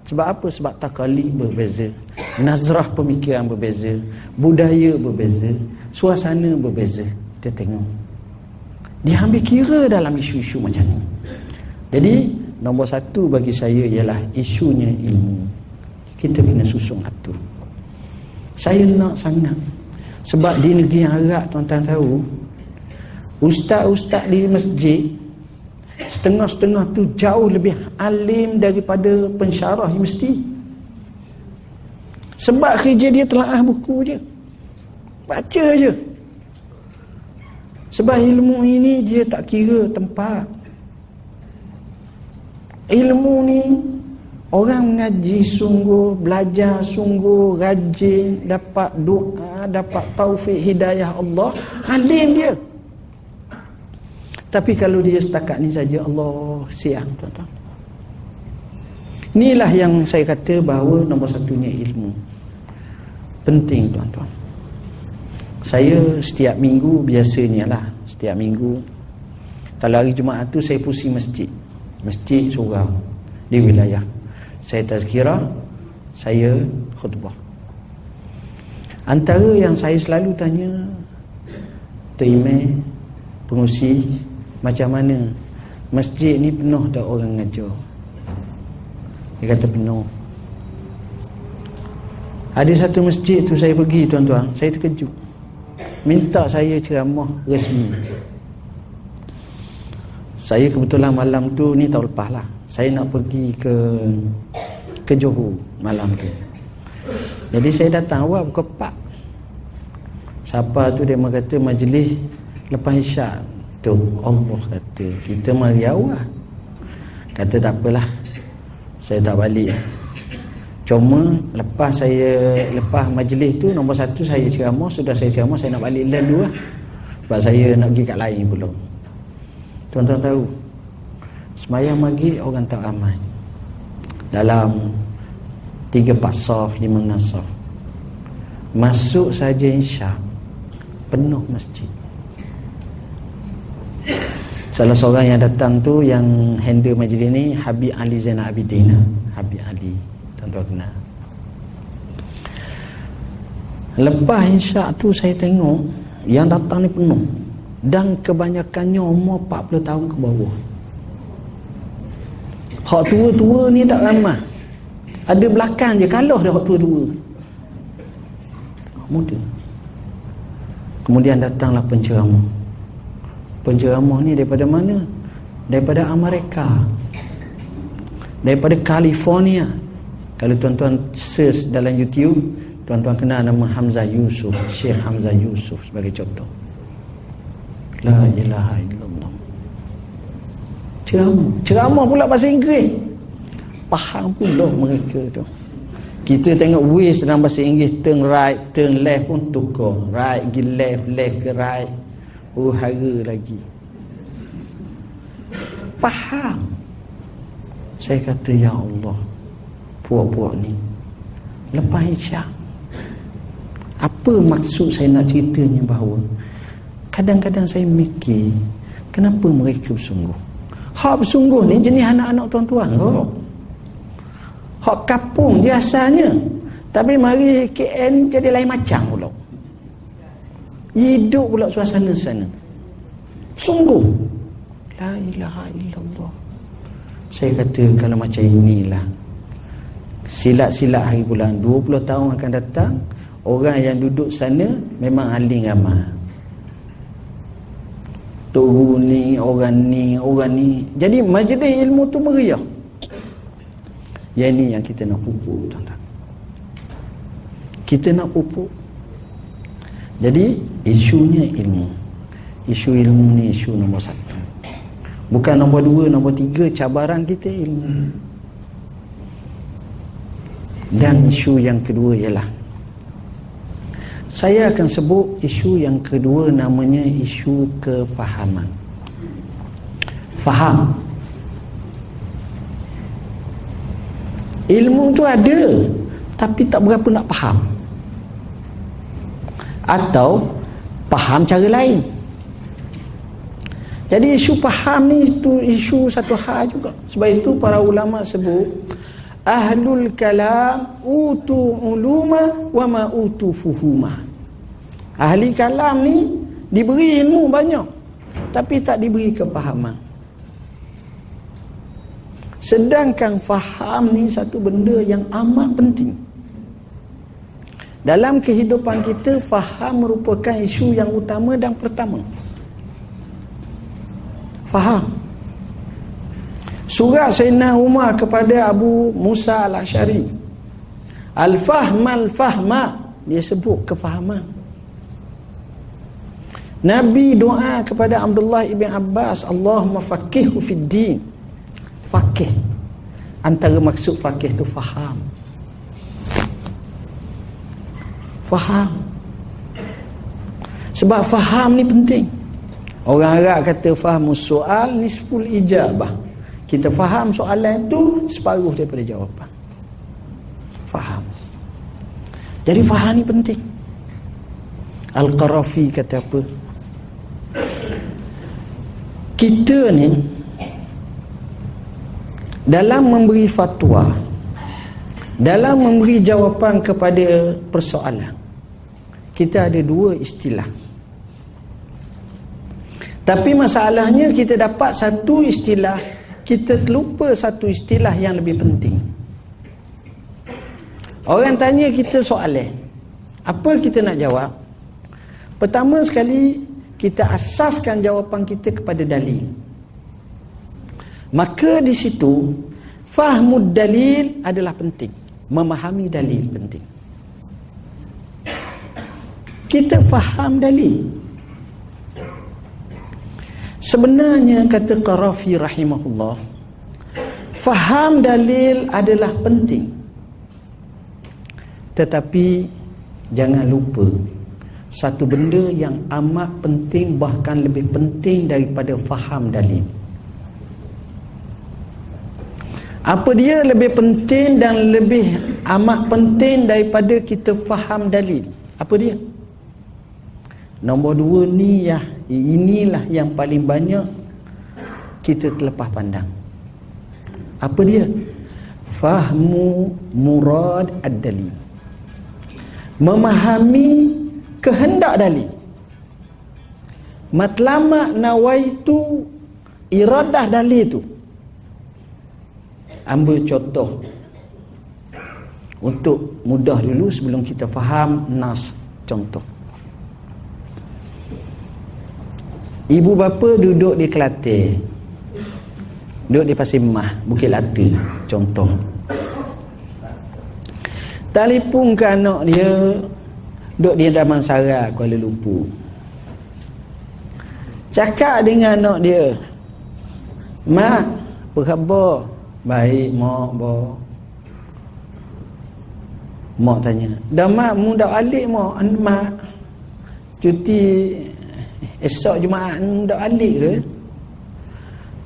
Sebab apa? Sebab takali berbeza nazrah pemikiran berbeza budaya berbeza suasana berbeza. Kita tengok. Dia ambil kira dalam isu-isu macam ni. Jadi nombor satu bagi saya ialah isunya ilmu. Kita kena susung atur. Saya nak sangat. Sebab di negeri Arab tuan-tuan tahu Ustaz-ustaz di masjid Setengah-setengah tu jauh lebih alim daripada pensyarah mesti Sebab kerja dia telah buku je. Baca je. Sebab ilmu ini dia tak kira tempat Ilmu ni Orang mengaji sungguh, belajar sungguh, rajin, dapat doa, dapat taufik hidayah Allah, alim dia. Tapi kalau dia setakat ni saja Allah siang tuan-tuan. Inilah yang saya kata bahawa nombor satunya ilmu. Penting tuan-tuan. Saya setiap minggu biasanya lah, setiap minggu kalau hari Jumaat tu saya pusing masjid. Masjid surau di wilayah. Saya tazkirah saya khutbah. Antara yang saya selalu tanya Tuime pengusi macam mana masjid ni penuh dah orang ngajar? Dia kata penuh. Ada satu masjid tu saya pergi tuan-tuan. Saya terkejut. Minta saya ceramah resmi saya kebetulan malam tu ni tahun lepas lah. Saya nak pergi ke ke Johor malam tu. Jadi saya datang awal pukul 4 siapa tu dia kata majlis lepas isyak tu. Allah kata kita mari awal kata tak apalah saya tak balik. Cuma lepas saya lepas majlis tu nombor satu saya ceramah sudah saya ceramah saya nak balik land dulu lah. Sebab saya nak pergi kat lain pula tuan-tuan tahu Semayang maghrib orang tak ramai. Dalam Tiga pasaf, lima nasaf Masuk saja insya Penuh masjid. Salah seorang yang datang tu Yang handle majlis ni Habib Ali Zainal Abidin. Habib Ali Tuan-tuan kenal. Lepas insya tu saya tengok Yang datang ni penuh Dan kebanyakannya umur 40 tahun ke bawah Hak tua-tua ni tak ramah. Ada belakang je kalah dah hak tua-tua. Muda. Kemudian datanglah penceramah. Penceramah ni daripada mana? Daripada Amerika. Daripada California. Kalau tuan-tuan search dalam YouTube, tuan-tuan kenal nama Hamzah Yusuf, Syekh Hamzah Yusuf sebagai contoh. La ilaha illallah. Ceramah. Ceramah pula bahasa Inggeris. Faham pula mereka tu. Kita tengok ways dalam bahasa Inggeris turn right turn left pun tukar. Right pergi left left ke right. Huru lagi. Faham. Saya kata ya Allah puak-puak ni. Lepas isyak. Apa maksud saya nak ceritanya bahawa kadang-kadang saya mikir kenapa mereka bersungguh? Hak bersungguh ni jenis anak-anak tuan-tuan oh. hak kapung dia asalnya. Tapi mari KN jadi lain macam pula. Hidup pula suasana sana. Sungguh. La ilaha illallah. Saya kata kalau macam inilah silat-silat hari bulan 20 tahun akan datang orang yang duduk sana memang aling ramah Turu ni, orang ni, orang ni. Jadi majlis ilmu tu meriah. Yang ni yang kita nak pupuk tuan-tuan. Kita nak pupuk. Jadi isunya ilmu. Isu ilmu ni isu nombor satu. Bukan nombor dua, nombor tiga Cabaran kita ilmu. Dan isu yang kedua ialah saya akan sebut isu yang kedua namanya isu kefahaman. Faham. Ilmu tu ada tapi tak berapa nak faham. Atau faham cara lain. Jadi isu faham ni itu isu satu hal juga. Sebab itu para ulama sebut ahlul kalam utu uluma wa ma utu fuhuma Ahli kalam ni diberi ilmu banyak tapi tak diberi kefahaman. Sedangkan faham ni satu benda yang amat penting. Dalam kehidupan kita faham merupakan isu yang utama dan pertama. Faham. Surat Sayyidina Umar kepada Abu Musa Al-Ashari. Al-fahma al-fahma dia sebut kefahaman. Nabi doa kepada Abdullah ibn Abbas Allahumma faqihhu fid din. Faqih. Antara maksud faqih tu faham. Faham. Sebab faham ni penting. Orang Arab kata faham soal ni sepul ijabah. Kita faham soalan itu Separuh daripada jawapan. Faham. Jadi faham ni penting. Al-Qarafi kata apa kita ni dalam memberi fatwa dalam memberi jawapan kepada persoalan kita ada dua istilah. Tapi masalahnya kita dapat satu istilah kita terlupa satu istilah yang lebih penting. Orang tanya kita soalan. Apa kita nak jawab? Pertama sekali kita asaskan jawapan kita kepada dalil. Maka di situ fahmud dalil adalah penting. Memahami dalil penting. Kita faham dalil. Sebenarnya kata Qarafi rahimahullah faham dalil adalah penting. Tetapi jangan lupa satu benda yang amat penting bahkan lebih penting daripada faham dalil. Apa dia lebih penting dan lebih amat penting daripada kita faham dalil? Apa dia? Nombor dua ni ya inilah yang paling banyak kita terlepas pandang. Apa dia? Fahmu murad ad-dalil. Memahami kehendak dalil matlama nawaitu iradah dalil tu. Ambil contoh. Untuk mudah dulu sebelum kita faham nas contoh. Ibu bapa duduk di Kelantan. Duduk di Pasir Mah Bukit Lata contoh. Telefon ke anak dia Duduk di Damansara Kuala Lumpur. Cakap dengan anak dia Mak Apa khabar? Baik mak bo. Mak tanya Dah mak mu dah alik mak? Mak. Cuti esok Jumaat ndak alik ke?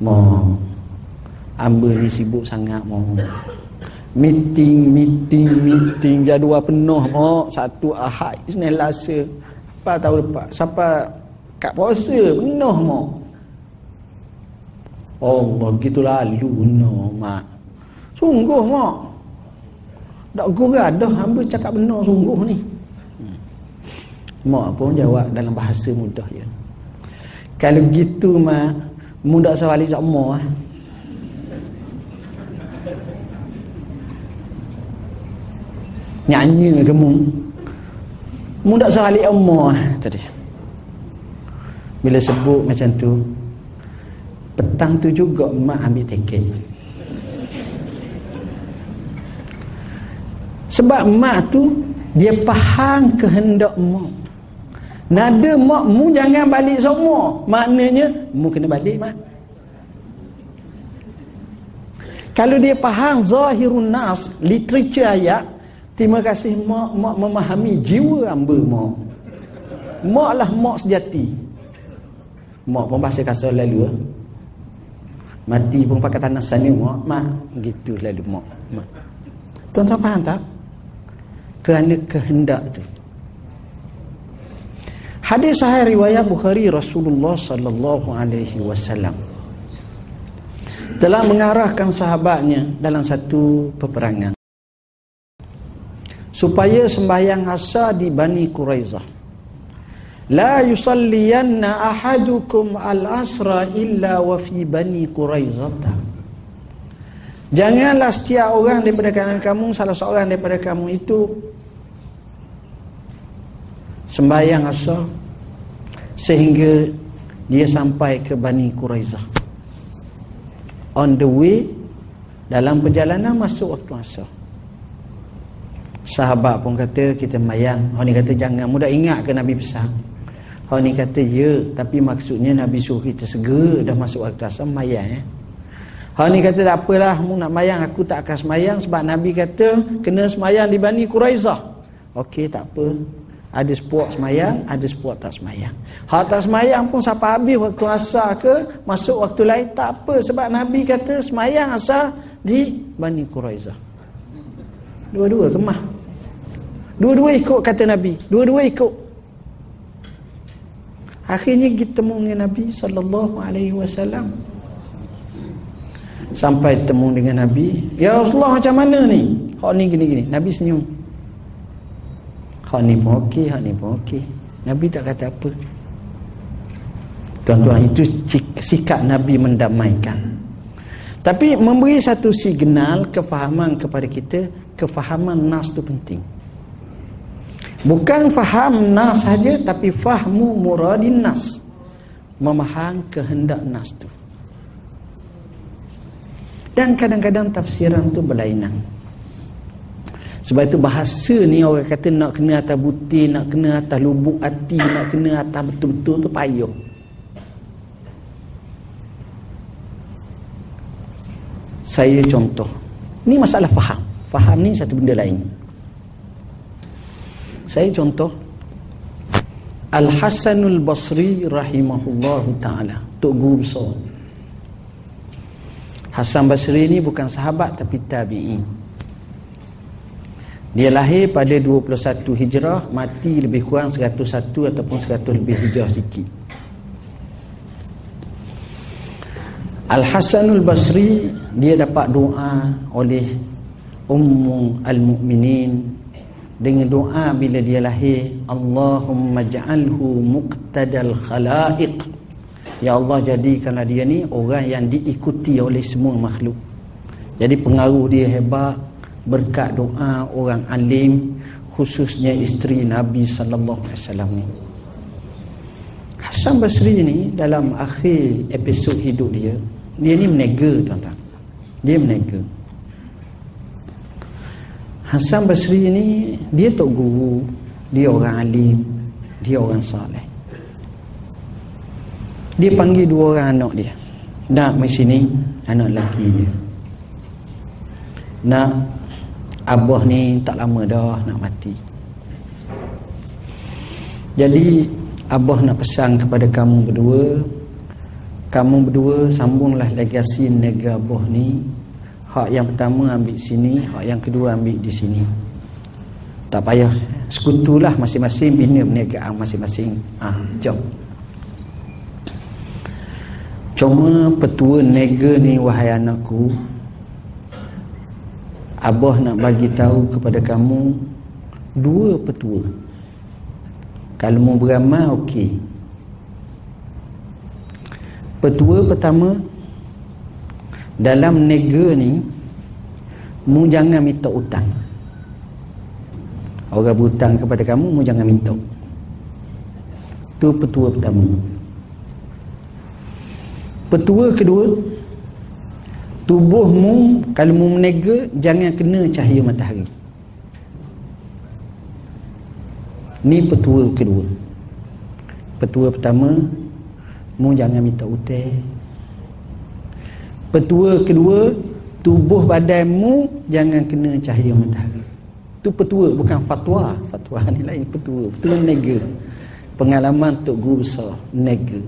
Mo amba ni sibuk sangat mo meeting meeting meeting. Jadual penuh mo satu ahad Isnin Selasa apa tahu lepas. Siapa kat puasa penuh mo Allah gitu lalu no mak. Sungguh mak tak gurau dah hamba cakap benar sungguh ni. Mak pun jawab dalam bahasa mudah ya. Kalau gitu mak mudah sawali sama ah nyanyi kamu mudah sawali amma tadi. Bila sebut macam tu petang tu juga mak ambil tiket. Sebab mak tu dia faham kehendak mak. Nada mak mu jangan balik semua. Maknanya mu kena balik mak. Kalau dia faham zahirun nas literature ayat terima kasih mak mak memahami jiwa hamba mak. Lah mak sejati. Mak pun bahasa kasar lalu lah mati pun pakai tanah sana mak. Mak gitu lalu mak mak. Tuan-tuan faham tak? Kerana kehendak tu. Hadis sahih riwayat Bukhari Rasulullah sallallahu alaihi wasallam. Telah mengarahkan sahabatnya dalam satu peperangan supaya sembahyang asar di Bani Quraizah La yusalliyanna ahadukum al-asra illa wa fi bani Quraizata. Janganlah setiap orang daripada kalangan kamu salah seorang daripada kamu itu sembahyang asar sehingga dia sampai ke Bani Quraizah. On the way dalam perjalanan masuk waktu asar. Sahabat pun kata kita mayang. Orang ni kata jangan mudah ingat ke Nabi pesan. Orang ni kata ya Tapi maksudnya Nabi suruh kita segera Dah masuk waktu asam mayang eh. Orang ni kata tak apalah Mu nak mayang aku tak akan semayang Sebab Nabi kata Kena semayang di Bani Quraizah Okey tak apa Ada sepuak semayang Ada sepuak tak semayang Hak tak semayang pun Sampai habis waktu asar ke Masuk waktu lain Tak apa Sebab Nabi kata Semayang asar Di Bani Quraizah Dua-dua kemah Dua-dua ikut kata Nabi Dua-dua ikut Akhirnya kita temu dengan Nabi sallallahu alaihi wasallam. Sampai temu dengan Nabi, "Ya Rasulullah macam mana ni?" Hak ni gini-gini. Nabi senyum. Hak ni pun okey, hak ni pun okey. Nabi tak kata apa. Tuan-tuan, itu sikap Nabi mendamaikan. Tapi memberi satu signal kefahaman kepada kita, kefahaman nas tu penting. Bukan faham nas saja tapi fahmu muradin nas. Memaham kehendak nas tu. Dan kadang-kadang tafsiran tu berlainan. Sebab itu bahasa ni orang kata nak kena atas butir, nak kena atas lubuk hati, nak kena atas betul-betul tu payah. Saya contoh. Ni masalah faham. Faham ni satu benda lain. Saya contoh Al-Hasanul Basri rahimahullahu taala, tok guru besar. Hasan Basri ni bukan sahabat tapi tabi'in. Dia lahir pada 21 Hijrah, mati lebih kurang 101 ataupun 100 lebih Hijrah sikit. Al-Hasanul Basri dia dapat doa oleh Ummu Al-Mu'minin. Dengan doa bila dia lahir Allahumma ja'alhu muqtadal khalaiq. Ya Allah jadikanlah dia ni orang yang diikuti oleh semua makhluk. Jadi pengaruh dia hebat berkat doa orang alim khususnya isteri Nabi sallallahu alaihi wasallam ni. Hasan Basri ni dalam akhir episod hidup dia dia ni menega tuan-tuan. Dia menega Hasan Basri ni dia tok guru, dia orang alim, dia orang soleh. Dia panggil dua orang anak dia. Nak mai sini anak lelaki dia. Nak abah ni tak lama dah nak mati. Jadi Abah nak pesan kepada kamu berdua kamu berdua sambunglah legasi nega Abah ni hak yang pertama ambil sini hak yang kedua ambil di sini tak payah sekutulah masing-masing bina perniagaan masing-masing ah jom cuma petua nega ni wahai anakku Abah nak bagi tahu kepada kamu dua petua. Kalau mau beramal okey. Petua pertama dalam nega ni mu jangan minta hutang. Orang berhutang kepada kamu mu jangan minta. Tu petua pertama. Petua kedua tubuhmu kalau mu menega jangan kena cahaya matahari ni petua kedua petua pertama mu jangan minta hutang petua kedua tubuh badanmu jangan kena cahaya matahari. Tu petua bukan fatwa. Fatwa ni lain petua. Petua nega. Pengalaman tok guru besar nega.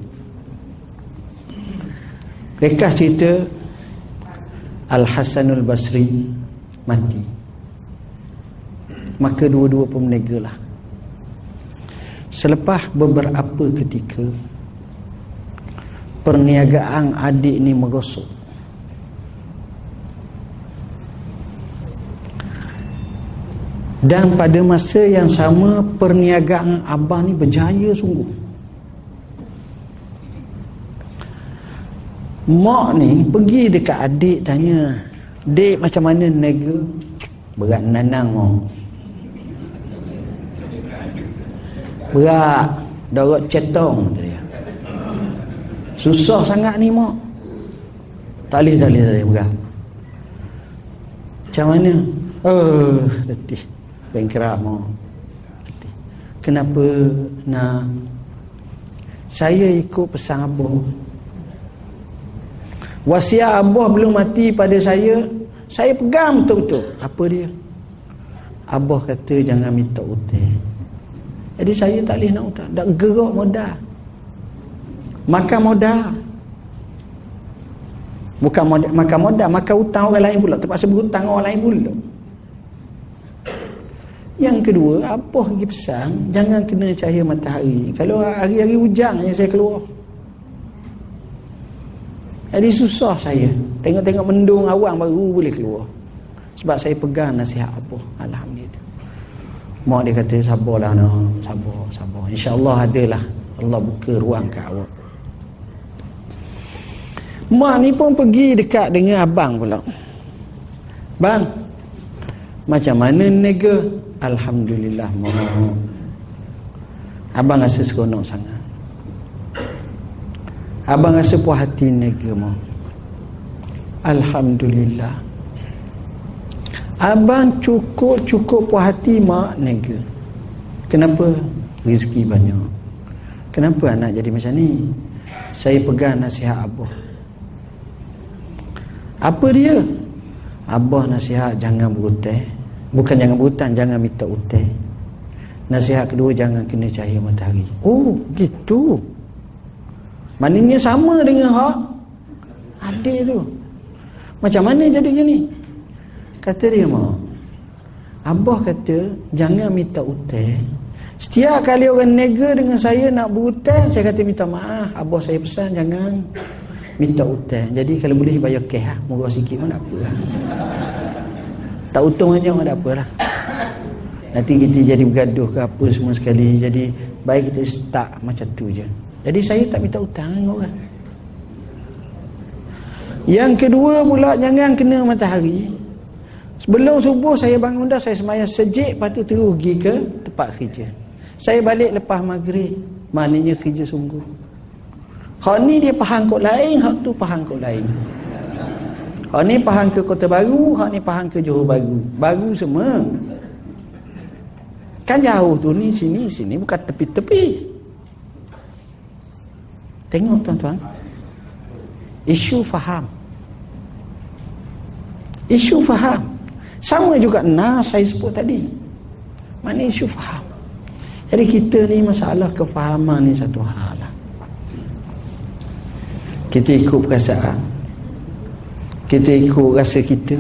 Rekah cerita Al-Hasanul Basri mati. Maka dua-dua pun lah. selepas beberapa ketika perniagaan adik ni merosot dan pada masa yang sama perniagaan abang ni berjaya sungguh. Mak ni pergi dekat adik tanya Dek macam mana nega? Berat nanang mau Berat. Dorot cetong dia. Susah sangat ni mak. Tak boleh tak boleh tak boleh berat. Macam mana? Oh letih Bengkerak mau Kenapa nak Saya ikut pesan abang Wasiat Abah belum mati pada saya Saya pegang betul-betul. Apa dia? Abah kata jangan minta hutang Jadi saya tak boleh nak hutang Tak gerak modal. Makan modal. Bukan modal, makan modal Makan hutang orang lain pula. Terpaksa berhutang orang lain pula Yang kedua Abah pergi pesan Jangan kena cahaya matahari Kalau hari-hari hujan yang saya keluar jadi susah saya. Tengok-tengok mendung awang baru boleh keluar. Sebab saya pegang nasihat apa. Alhamdulillah. Mak dia kata sabarlah no. Sabar, sabar. InsyaAllah adalah. Allah buka ruang ke awak. Mak ni pun pergi dekat dengan abang pula. Bang. Macam mana nega? Alhamdulillah. Mak. Abang rasa seronok sangat. Abang rasa puas hati mau. Alhamdulillah. Abang cukup-cukup puas hati mak nega. Kenapa? Rezeki banyak. Kenapa anak jadi macam ni? Saya pegang nasihat abah. Apa dia? Abah nasihat jangan berhutang. Bukan jangan berhutang, jangan minta hutang. Nasihat kedua jangan kena cahaya matahari. Oh, gitu. Maknanya sama dengan hak adik tu. Macam mana jadi gini? Kata dia mak. Abah kata jangan minta hutang. Setiap kali orang nega dengan saya nak berhutang, saya kata minta maaf. Abah saya pesan jangan minta hutang. Jadi kalau boleh bayar cash lah. Murah sikit pun tak apa lah. Tak untung aja pun tak apa lah. Nanti kita jadi bergaduh ke apa semua sekali. Jadi baik kita start macam tu je. Jadi saya tak minta hutang dengan orang. Yang kedua pula jangan kena matahari. Sebelum subuh saya bangun dah saya semayang sejik lepas tu terus pergi ke tempat kerja. Saya balik lepas maghrib. Maknanya kerja sungguh. Hak ni dia faham kod lain, hak tu faham kod lain. Hak ni faham ke kota baru, hak ni faham ke Johor baru. Baru semua. Kan jauh tu ni sini sini bukan tepi-tepi. Tengok tuan-tuan. Isu faham. Isu faham. Sama juga nah saya sebut tadi. Mana isu faham. Jadi kita ni masalah kefahaman ni satu hal lah. Kita ikut perasaan. Kita ikut rasa kita.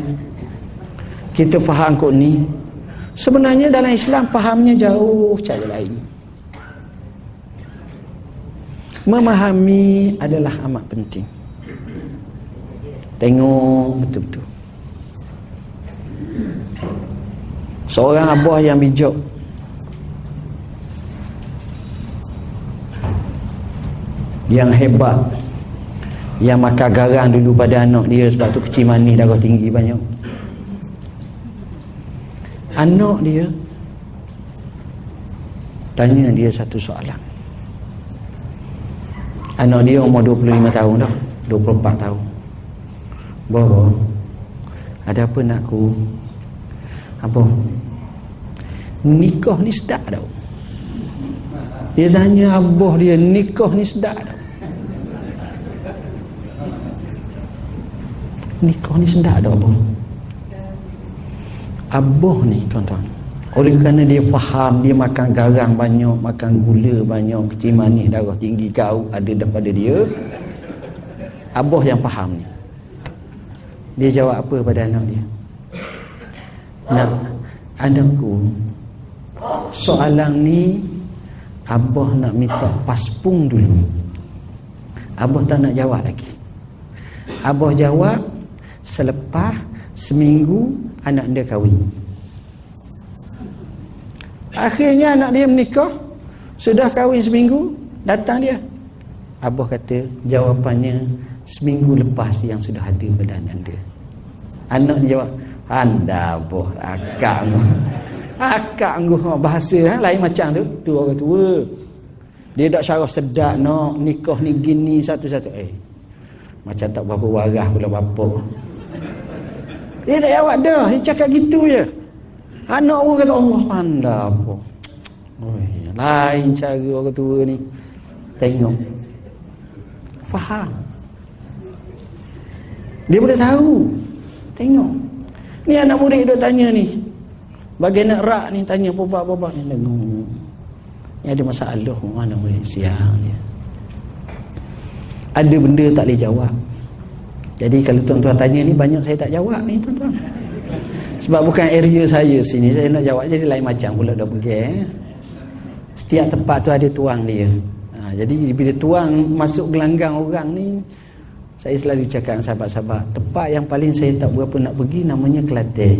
Kita faham kot ni. Sebenarnya dalam Islam fahamnya jauh cara lain. Memahami adalah amat penting. Tengok betul-betul. Seorang abah yang bijak yang hebat yang makan garang dulu pada anak dia sebab tu kecil manis darah tinggi banyak. Anak dia tanya dia satu soalan. Anak dia umur 25 tahun dah 24 tahun. Bawa ada apa nak aku? Apa? Nikah ni sedap tau. Dia tanya abah dia nikah ni sedap tau nikah ni sedap tau abah abah ni tuan-tuan. Oleh kerana dia faham dia makan garang banyak makan gula banyak kecil manis darah tinggi kau ada daripada dia. Abah yang faham ni. Dia jawab apa pada anak dia? Nak anakku soalan ni abah nak minta paspung dulu. Abah tak nak jawab lagi. Abah jawab selepas seminggu anak dia kahwin. Akhirnya anak dia menikah sudah kahwin seminggu datang dia. Abah kata jawapannya seminggu lepas yang sudah ada pada anak dia. Anak dia jawab anda boh akak akak bahasa ha? lain macam tu. Tu orang tua. Dia tak syarah sedap nak nikah ni gini satu-satu. Eh macam tak berapa warah pula bapak dia tak jawab dah. Dia cakap gitu je. Anak pun kata Allah pandai apa. Lain cara orang tua ni. Tengok. Faham. Dia boleh tahu. Tengok. Ni anak murid duk tanya ni. Bagi nak rak ni tanya bobak-bobak ni dengar. Ni ada masalah mana murid siang dia. Ada benda tak boleh jawab. Jadi kalau tuan-tuan tanya ni banyak saya tak jawab ni tuan-tuan. Sebab bukan area saya sini saya nak jawab jadi lain macam pula dah pergi eh. Setiap tempat tu ada tuang dia. Ha, jadi bila tuang masuk gelanggang orang ni saya selalu cakap dengan sahabat-sahabat tempat yang paling saya tak berapa nak pergi namanya Kelantan.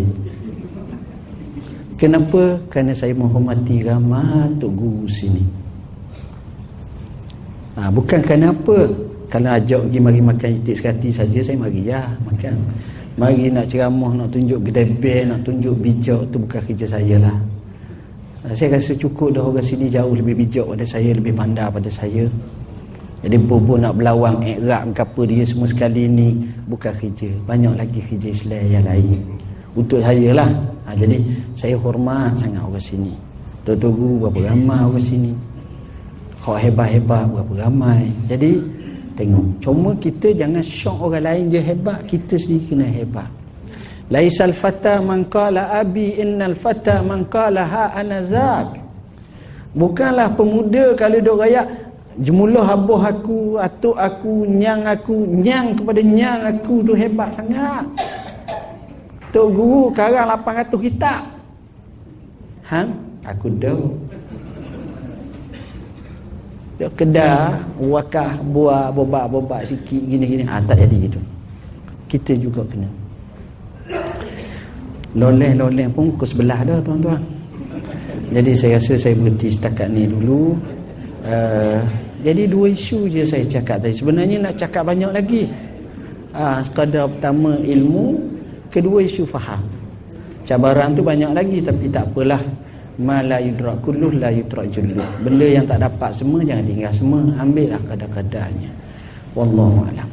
Kenapa? Kerana saya menghormati ramah tok guru sini. Ha, bukan kerana apa? Kalau ajak pergi mari makan itik sekati saja saya mari ya makan. Mari nak ceramah nak tunjuk gedebel nak tunjuk bijak tu bukan kerja saya lah. Ah, saya rasa cukup dah orang sini jauh lebih bijak pada saya lebih pandai pada saya. Jadi bobo nak berlawang ikrak ke apa dia semua sekali ni bukan kerja. Banyak lagi kerja Islam yang lain. Untuk saya lah. Ha, jadi saya hormat sangat orang sini. Tuan-tuan berapa ramai orang sini. Kau hebat-hebat berapa ramai. Jadi Tengok. Cuma kita jangan syok orang lain dia hebat, kita sendiri kena hebat. Laisal fata man qala abi innal fata man qala ha anazak. Bukanlah pemuda kalau dok raya jemuluh abuh aku, atuk aku, nyang aku, nyang kepada nyang aku tu hebat sangat. Tok guru karang 800 kitab. Ha? Aku dah dia kedah wakah buah bobak-bobak sikit gini-gini. Ah tak jadi gitu. Kita juga kena. Loleh-loleh pun ke sebelah dah tuan-tuan. Jadi saya rasa saya berhenti setakat ni dulu. Uh, jadi dua isu je saya cakap tadi. Sebenarnya nak cakap banyak lagi. Uh, sekadar pertama ilmu kedua isu faham. Cabaran tu banyak lagi tapi tak apalah ma la yudrak kulluh la yudrak julluh benda yang tak dapat semua jangan tinggal semua. Ambillah kadar-kadarnya. Wallahu alam.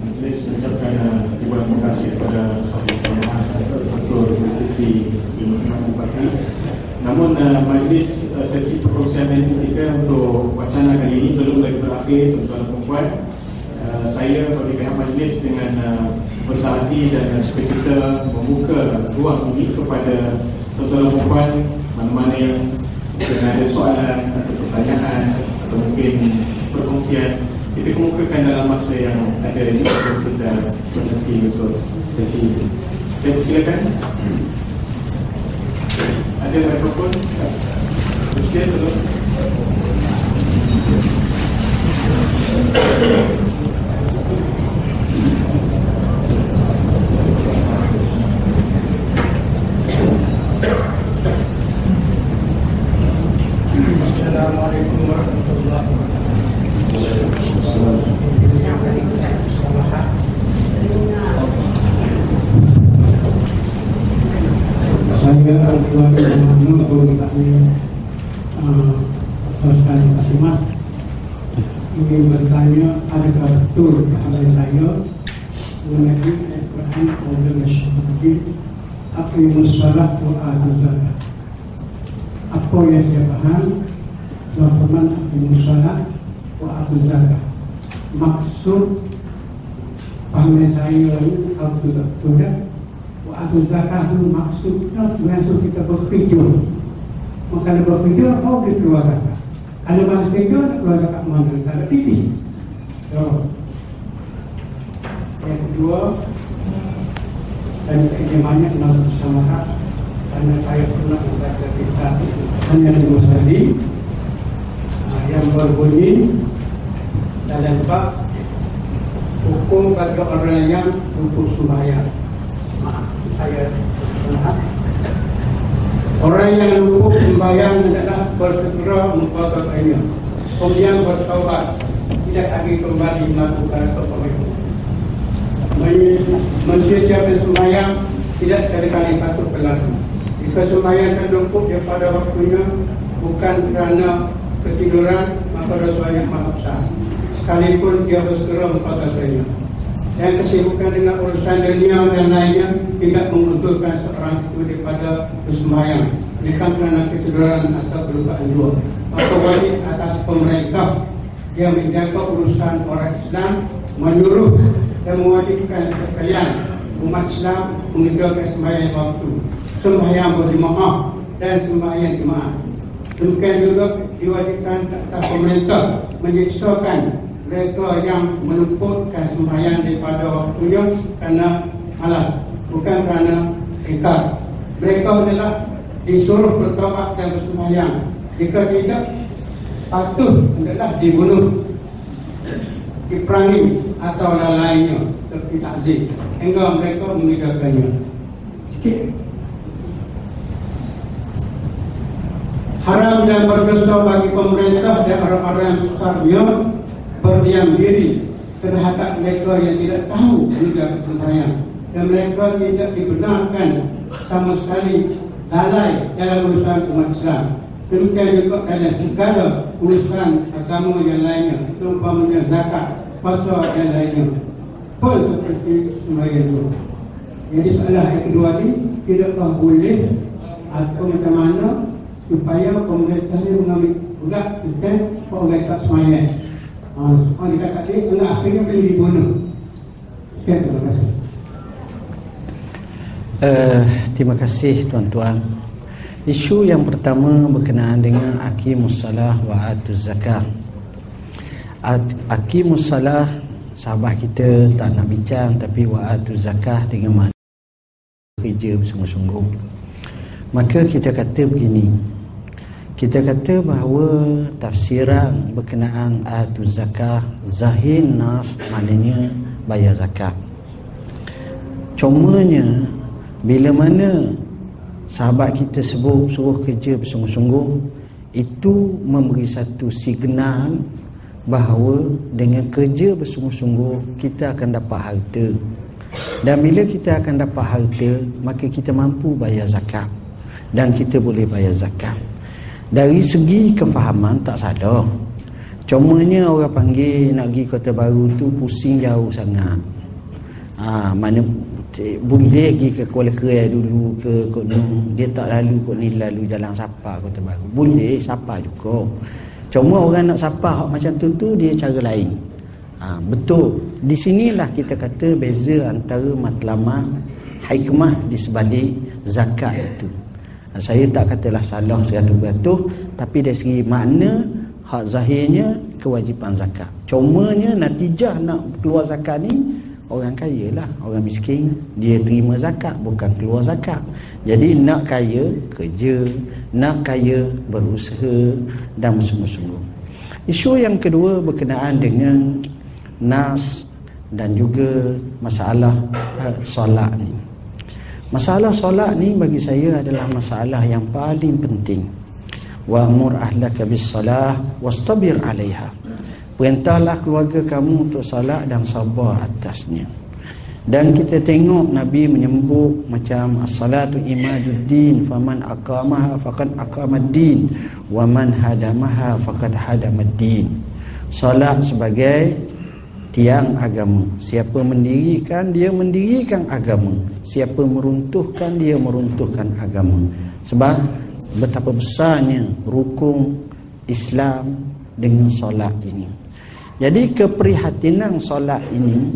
Majlis mengucapkan terima kasih kepada Sahabat Tuan Betul Bukti Ilmu Bupati Namun uh, majlis uh, sesi perkongsian ini kita untuk wacana kali ini belum lagi berakhir tuan-tuan dan uh, Saya bagi pihak majlis dengan uh, besar hati dan kita membuka ruang ini kepada tuan-tuan dan puan mana-mana yang mungkin ada soalan atau pertanyaan atau mungkin perkongsian kita kemukakan dalam masa yang ada di sebelum kita berhenti untuk sesi ini. Saya persilakan. Ada? Persilakan tolong. Assalamualaikum Saya kasih. mas Ingin bertanya Adakah betul kepada saya Mengenai Qawla Masyarakat Aqimus salat wa adu zakat Apa yang saya faham Bahawa firman Aqimus salat wa adu zakat Maksud Pahamnya saya Aku tak betul ya Wa adu zakat itu maksudnya Maksud kita berhijau Maka kalau berhijau Kau boleh keluar? Zakat Kalau berhijau Nak keluar zakat mana? Tak ada titik So Yang kedua dan ini banyak dalam bersama karena saya pernah membaca kitab hanya dua tadi yang berbunyi dalam bab hukum bagi orang yang luput sembahyang. Maaf, saya pernah. Orang yang luput sembahyang adalah bersegera mengkotakkannya. Kemudian bertaubat, tidak lagi kembali melakukan kepemimpin mensiasatkan sembahyang tidak sekali-kali patut berlaku. Jika sembahyang terlumpuk daripada waktunya bukan kerana ketiduran maka dosanya maaf besar. Sekalipun dia bersegera mengatakannya. Dan kesibukan dengan urusan dunia dan lainnya tidak menguntulkan seorang itu daripada bersembahyang. Bukan kerana ketiduran atau kelupaan dua. Maka wajib atas pemerintah yang menjaga urusan orang Islam menyuruh dan mewajibkan sekalian umat Islam mengerjakan sembahyang waktu sembahyang berjemaah dan sembahyang jemaah demikian juga diwajibkan atas pemerintah menyiksakan mereka yang melumputkan sembahyang daripada waktunya kerana malas bukan kerana ingkar mereka adalah disuruh bertobat dan bersembahyang jika tidak patuh adalah dibunuh. Diperangi atau lainnya seperti takzim hingga mereka mengerjakannya sikit. Haram dan berdosa bagi pemerintah dan orang-orang yang besarnya berdiam diri terhadap mereka yang tidak tahu menjaga sembahyang dan mereka tidak dibenarkan sama sekali lalai dalam urusan umat Islam demikian juga dalam segala urusan agama yang lainnya terutamanya zakat puasa dan lainnya. Pun seperti sembahyang itu. Jadi soalan yang kedua ni tidakkah boleh atau macam mana supaya pemerintah ni mengambil berat tentang orang tak sembahyang ha, orang kata dia tengah akhirnya boleh dibunuh sekian terima kasih Uh, terima kasih tuan-tuan. Isu yang pertama berkenaan dengan akimus salah wa atuz zakat. Akimus salah sahabat kita tak nak bincang tapi wa atuz zakat dengan mana kerja bersungguh-sungguh. Maka kita kata begini. Kita kata bahawa tafsiran berkenaan atuz zakat zahir nas maknanya bayar zakat. Cumanya bila mana sahabat kita sebut suruh kerja bersungguh-sungguh itu memberi satu signal bahawa dengan kerja bersungguh-sungguh kita akan dapat harta. Dan bila kita akan dapat harta maka kita mampu bayar zakat. Dan kita boleh bayar zakat. Dari segi kefahaman tak salah. Cumanya orang panggil nak pergi kota baru tu pusing jauh sangat. Ha, mana boleh pergi ke Kuala Kerai dulu ke Gunung dia tak lalu kot ni lalu jalan sapa kota baru. Boleh sapa juga. Cuma orang nak sapa hak macam tu tu dia cara lain. Ha, betul. Di sinilah kita kata beza antara matlamat hikmah di sebalik zakat itu. Saya tak katalah salah 100% tapi dari segi makna hak zahirnya kewajipan zakat. Cumanya natijah nak keluar zakat ni orang kaya lah. Orang miskin dia terima zakat bukan keluar zakat. Jadi nak kaya kerja. Nak kaya berusaha dan bersungguh-sungguh. Isu yang kedua berkenaan dengan nas dan juga masalah uh, solat ni. Masalah solat ni bagi saya adalah masalah yang paling penting. Wa amur ahlaka bis salah wastabir 'alaiha. Perintahlah keluarga kamu untuk solat dan sabar atasnya. Dan kita tengok Nabi menyebut macam as-salatu imaduddin faman aqamaha faqad aqamaddin wa man hadamaha faqad hadamaddin. Solat sebagai tiang agama. Siapa mendirikan, dia mendirikan agama. Siapa meruntuhkan, dia meruntuhkan agama. Sebab betapa besarnya rukun Islam dengan solat ini. Jadi keprihatinan solat ini,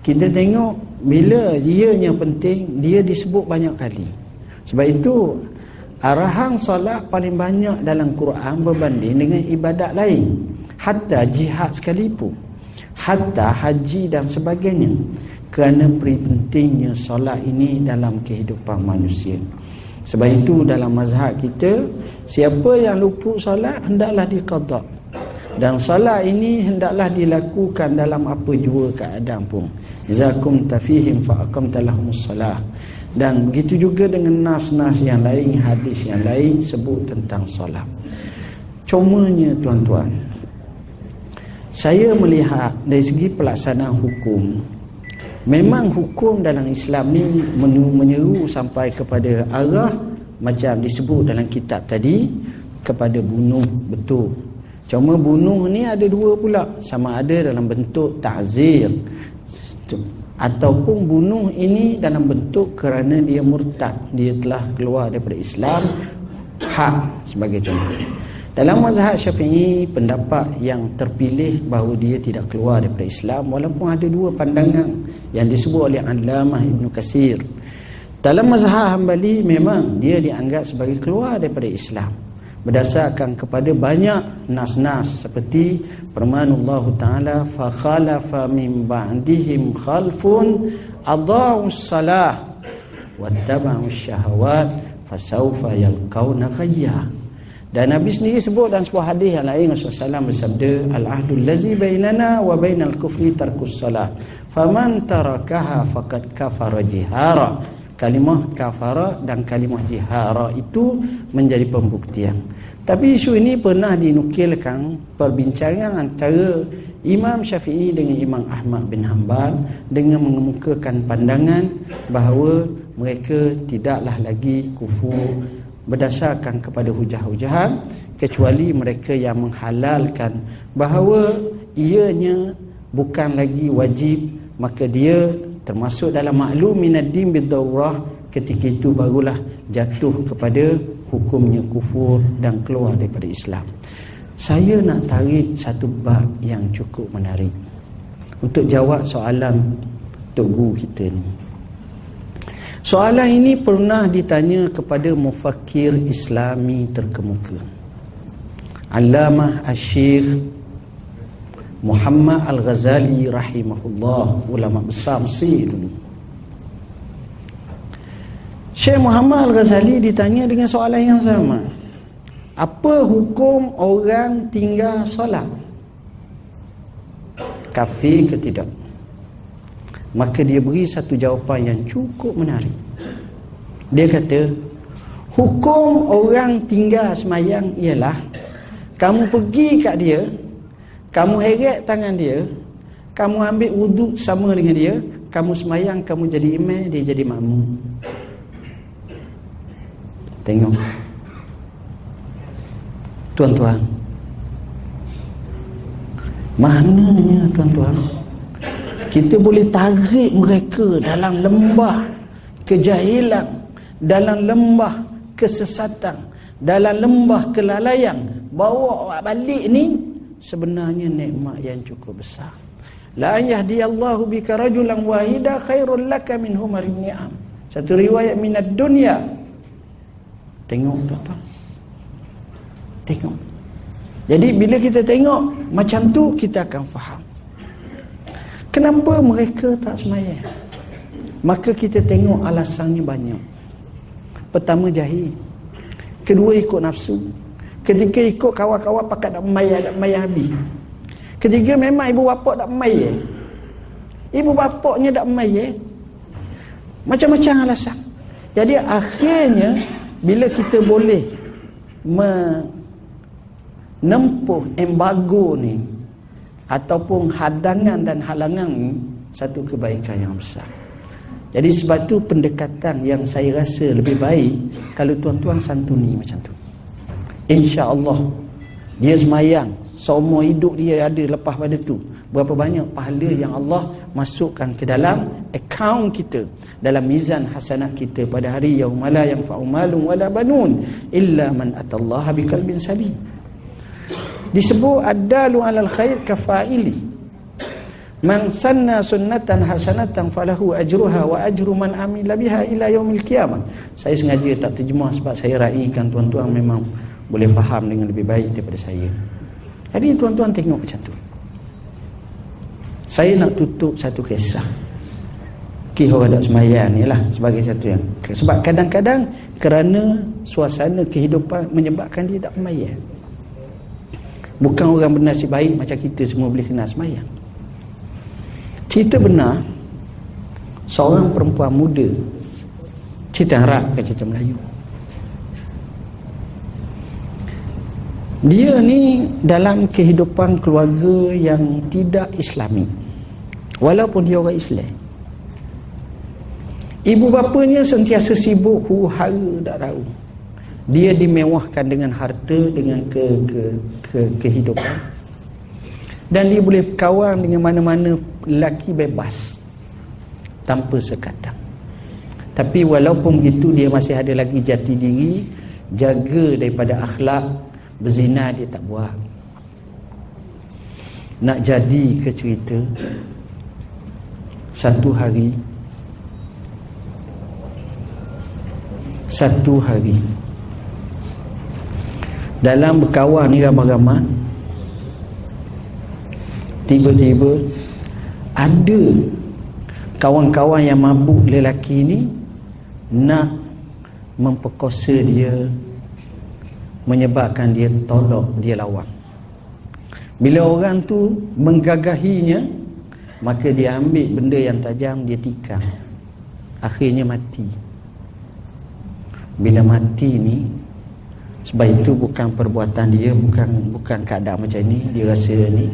kita tengok bila ianya penting, dia disebut banyak kali. Sebab itu, arahan solat paling banyak dalam Quran berbanding dengan ibadat lain. Hatta jihad sekalipun hatta haji dan sebagainya kerana pentingnya solat ini dalam kehidupan manusia sebab itu dalam mazhab kita siapa yang luput solat hendaklah diqada dan solat ini hendaklah dilakukan dalam apa jua keadaan pun. Zakum tafihim fa aqamta salah. Dan begitu juga dengan nas-nas yang lain hadis yang lain sebut tentang solat. Cumanya tuan-tuan saya melihat dari segi pelaksanaan hukum memang hukum dalam Islam ni menyeru sampai kepada arah macam disebut dalam kitab tadi kepada bunuh betul cuma bunuh ni ada dua pula. Sama ada dalam bentuk ta'zir. Ataupun bunuh ini dalam bentuk kerana dia murtad. Dia telah keluar daripada Islam. Hak sebagai contoh. Dalam mazhab syafi'i pendapat yang terpilih bahawa dia tidak keluar daripada Islam walaupun ada dua pandangan yang disebut oleh Alamah Ibn Qasir. Dalam mazhab hambali memang dia dianggap sebagai keluar daripada Islam berdasarkan kepada banyak nas-nas seperti firman Allah Taala fa khalafa min ba'dihim khalfun adau salah wattaba'u syahawat fasawfa yalqauna ghayya. Dan Nabi sendiri sebut dalam sebuah hadis yang lain Rasulullah SAW bersabda Al-ahdul lazi bainana wa bainal kufri tarkus salah. Faman tarakaha faqad kafara jihara. Kalimah kafara dan kalimah jihara itu menjadi pembuktian. Tapi isu ini pernah dinukilkan perbincangan antara Imam Syafi'i dengan Imam Ahmad bin Hanbal Dengan mengemukakan pandangan bahawa mereka tidaklah lagi kufur berdasarkan kepada hujah-hujahan kecuali mereka yang menghalalkan bahawa ianya bukan lagi wajib maka dia termasuk dalam maklum minaddin bidawrah ketika itu barulah jatuh kepada hukumnya kufur dan keluar daripada Islam saya nak tarik satu bab yang cukup menarik untuk jawab soalan Tok Guru kita ni Soalan ini pernah ditanya kepada mufakir islami terkemuka. Alamah Asyikh Muhammad Al-Ghazali rahimahullah ulama besar Mesir dulu. Syekh Muhammad Al-Ghazali ditanya dengan soalan yang sama. Apa hukum orang tinggal solat? Kafir ke tidak? maka dia beri satu jawapan yang cukup menarik dia kata hukum orang tinggal semayang ialah kamu pergi kat dia kamu heret tangan dia kamu ambil wuduk sama dengan dia kamu semayang kamu jadi imam dia jadi makmum. Tengok. Tuan-tuan. Maknanya tuan-tuan kita boleh tarik mereka dalam lembah kejahilan dalam lembah kesesatan dalam lembah kelalaian. Bawa balik ni sebenarnya nikmat yang cukup besar la yahdiyallahu bika rajulan wahida khairul laka min humar ni'am satu riwayat minad dunya Tengok tuan-tuan. Tengok. Jadi bila kita tengok macam tu kita akan faham. Kenapa mereka tak semayang? Maka kita tengok alasannya banyak. Pertama jahil. Kedua ikut nafsu. Ketiga ikut kawan-kawan pakat nak mayat, nak mayat habis. Ketiga memang ibu bapa tak mayat. Ibu bapaknya tak mayat. Macam-macam alasan. Jadi akhirnya bila kita boleh menempuh embargo ni ataupun hadangan dan halangan ni satu kebaikan yang besar. Jadi sebab tu pendekatan yang saya rasa lebih baik kalau tuan-tuan santuni macam tu. Insya-Allah dia semayang seumur hidup dia ada lepas pada tu. Berapa banyak pahala yang Allah masukkan ke dalam akaun kita dalam mizan hasanat kita pada hari yaumala yang fa'umalun wala banun illa man atallaha biqalbin salim. Disebut adalu alal khair kafaili. Man sanna sunnatan hasanatan falahu ajruha wa ajru man amila biha ila yaumil qiyamah. Saya sengaja tak terjemah sebab saya raikan tuan-tuan memang boleh faham dengan lebih baik daripada saya. Jadi tuan-tuan tengok macam tu. Saya nak tutup satu kisah. Ki orang tak semayang ni lah sebagai satu yang. Sebab kadang-kadang kerana suasana kehidupan menyebabkan dia tak semayang. Bukan orang bernasib baik macam kita semua boleh kena semayang. Cerita benar seorang perempuan muda cerita Arab ke cerita Melayu. Dia ni dalam kehidupan keluarga yang tidak islami. Walaupun dia orang Islam. Ibu bapanya sentiasa sibuk huru hara tak tahu. Dia dimewahkan dengan harta dengan ke, ke, ke kehidupan. Dan dia boleh kawan dengan mana-mana lelaki bebas tanpa sekadang. Tapi walaupun begitu dia masih ada lagi jati diri, jaga daripada akhlak berzina dia tak buat. Nak jadi ke cerita satu hari satu hari. Dalam berkawan ni ramai-ramai tiba-tiba ada kawan-kawan yang mabuk lelaki ni nak memperkosa dia menyebabkan dia tolak dia lawan. Bila orang tu menggagahinya maka dia ambil benda yang tajam dia tikam. Akhirnya mati. Bila mati ni sebab itu bukan perbuatan dia bukan bukan keadaan macam ni dia rasa ni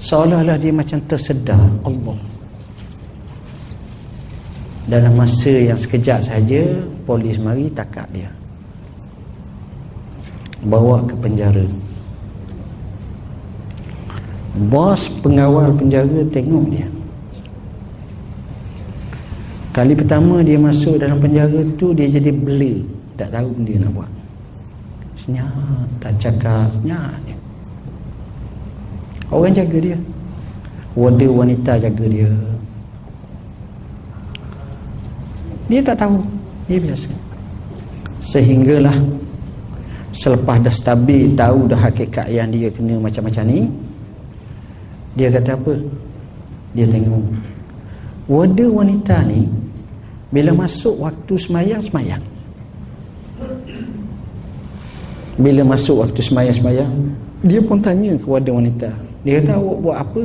seolah-olah dia macam tersedar. Allah. Dalam masa yang sekejap saja polis mari takak dia bawa ke penjara. Bos pengawal penjara tengok dia. Kali pertama dia masuk dalam penjara tu dia jadi bela tak tahu dia nak buat. Senyap tak cakap senyap je. Orang jaga dia. Wadah wanita jaga dia. Dia tak tahu. Dia biasa. Sehinggalah selepas dah stabil tahu dah hakikat yang dia kena macam-macam ni dia kata apa? Dia tengok wadah wanita ni bila masuk waktu semayang semayang. Bila masuk waktu semayang semayang dia pun tanya ke wadah wanita. Dia kata awak buat apa?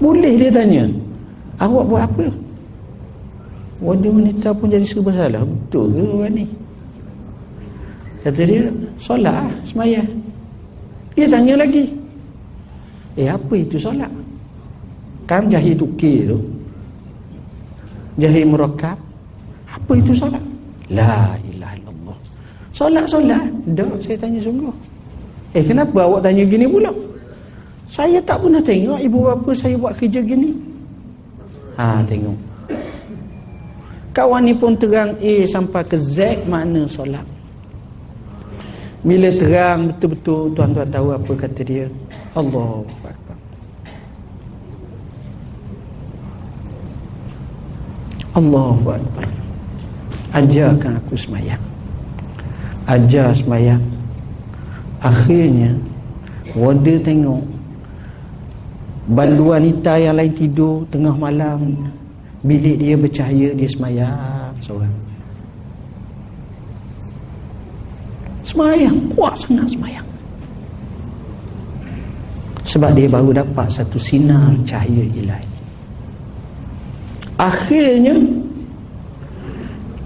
Boleh dia tanya awak buat apa? Wadah wanita pun jadi serba salah. Betul ke orang ni Kata dia, solat lah, semayang. Dia tanya lagi. Eh, apa itu solat? Kan jahil tukir tu. Jahil merakab. Apa itu solat? La ilaha illallah. Solat, solat. Tak, saya tanya sungguh. Eh, kenapa awak tanya gini pula? Saya tak pernah tengok ibu bapa saya buat kerja gini. Ha, tengok. Kawan ni pun terang A sampai ke Z mana solat. Bila terang betul-betul tuan-tuan tahu apa kata dia. Allah Akbar. Allahu Akbar. ajarkan aku semayang ajar semayang akhirnya warder tengok bandu wanita yang lain tidur tengah malam bilik dia bercahaya dia semayang seorang semayang kuat sangat semayang sebab dia baru dapat satu sinar cahaya ilahi akhirnya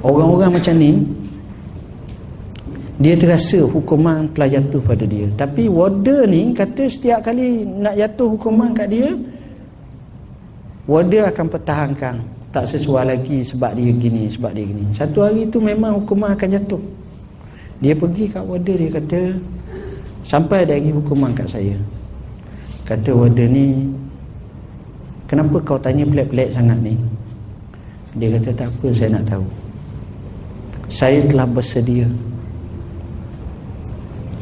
orang-orang macam ni dia terasa hukuman telah jatuh pada dia. Tapi warder ni kata setiap kali nak jatuh hukuman kat dia warder akan pertahankan. Tak sesuai lagi sebab dia gini sebab dia gini. Satu hari tu memang hukuman akan jatuh dia pergi kat warder dia kata sampai ada lagi hukuman kat saya. Kata warder ni kenapa kau tanya pelik-pelik sangat ni? Dia kata tak apa saya nak tahu. Saya telah bersedia.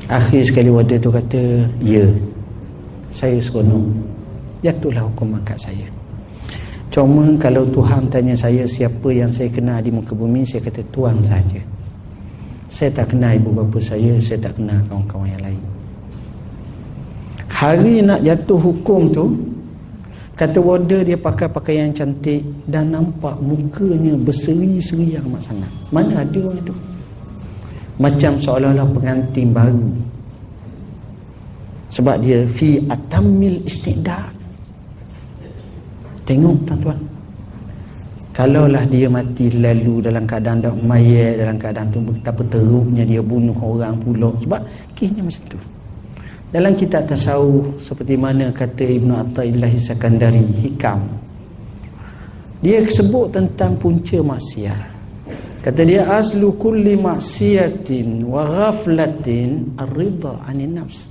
Akhir sekali wadah tu kata ya saya seronok. Jatuhlah hukuman kat saya. Cuma kalau Tuhan tanya saya siapa yang saya kenal di muka bumi saya kata Tuhan saja saya tak kenal ibu bapa saya saya tak kenal kawan-kawan yang lain. Hari nak jatuh hukum tu kata wadah dia pakai pakaian cantik dan nampak mukanya berseri-seri amat sangat. Mana ada orang itu? Macam seolah-olah pengantin baru. Sebab dia fi atamil istidad. Tengok tuan-tuan kalaulah dia mati lalu dalam keadaan dah mayat dalam keadaan tu betapa teruknya dia bunuh orang pula. Sebab kisahnya macam tu. Dalam kitab tasawuf seperti mana kata Ibnu Athaillah Sakandari hikam dia sebut tentang punca maksiat. Kata dia aslu kulli maksiatin wa ghaflatin ar-ridha 'anil nafs.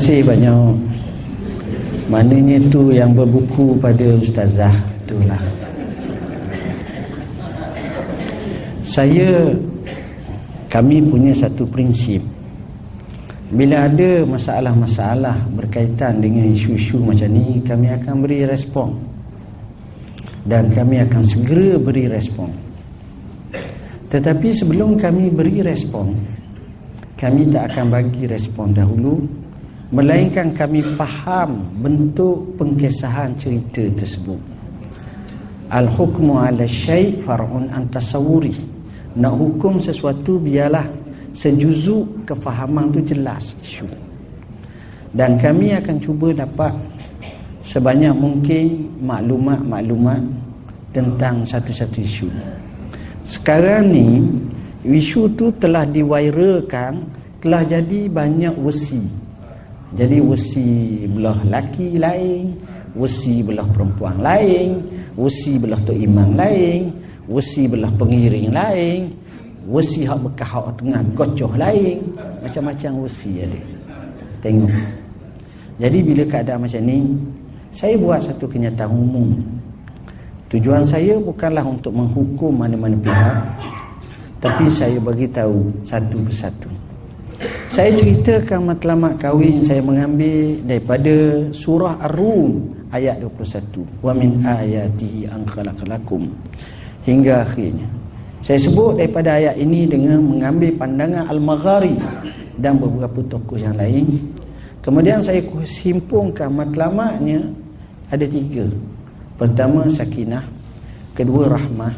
kasih banyak. Maknanya tu yang berbuku pada ustazah itulah. Saya kami punya satu prinsip. Bila ada masalah-masalah berkaitan dengan isu-isu macam ni, kami akan beri respon. Dan kami akan segera beri respon. Tetapi sebelum kami beri respon, kami tak akan bagi respon dahulu melainkan kami faham bentuk pengkesahan cerita tersebut. Al hukmu ala syai far'un an tasawuri nak hukum sesuatu biarlah sejuzuk kefahaman tu jelas isu. Dan kami akan cuba dapat sebanyak mungkin maklumat-maklumat tentang satu-satu isu. Sekarang ni isu tu telah diwairalkan telah jadi banyak versi Jadi wasi belah laki lain, wasi belah perempuan lain, wasi belah tok imam lain, wasi belah pengiring lain, wasi hak bekah hak tengah gocoh lain, macam-macam wasi ada. Tengok. Jadi bila keadaan macam ni, saya buat satu kenyataan umum. Tujuan saya bukanlah untuk menghukum mana-mana pihak, tapi saya bagi tahu satu persatu. Saya ceritakan matlamat kahwin saya mengambil daripada surah Ar-Rum ayat 21. Wa min ayatihi an khalaqalakum hingga akhirnya. Saya sebut daripada ayat ini dengan mengambil pandangan Al-Maghari dan beberapa tokoh yang lain. Kemudian saya simpungkan matlamatnya ada tiga. Pertama sakinah, kedua rahmah,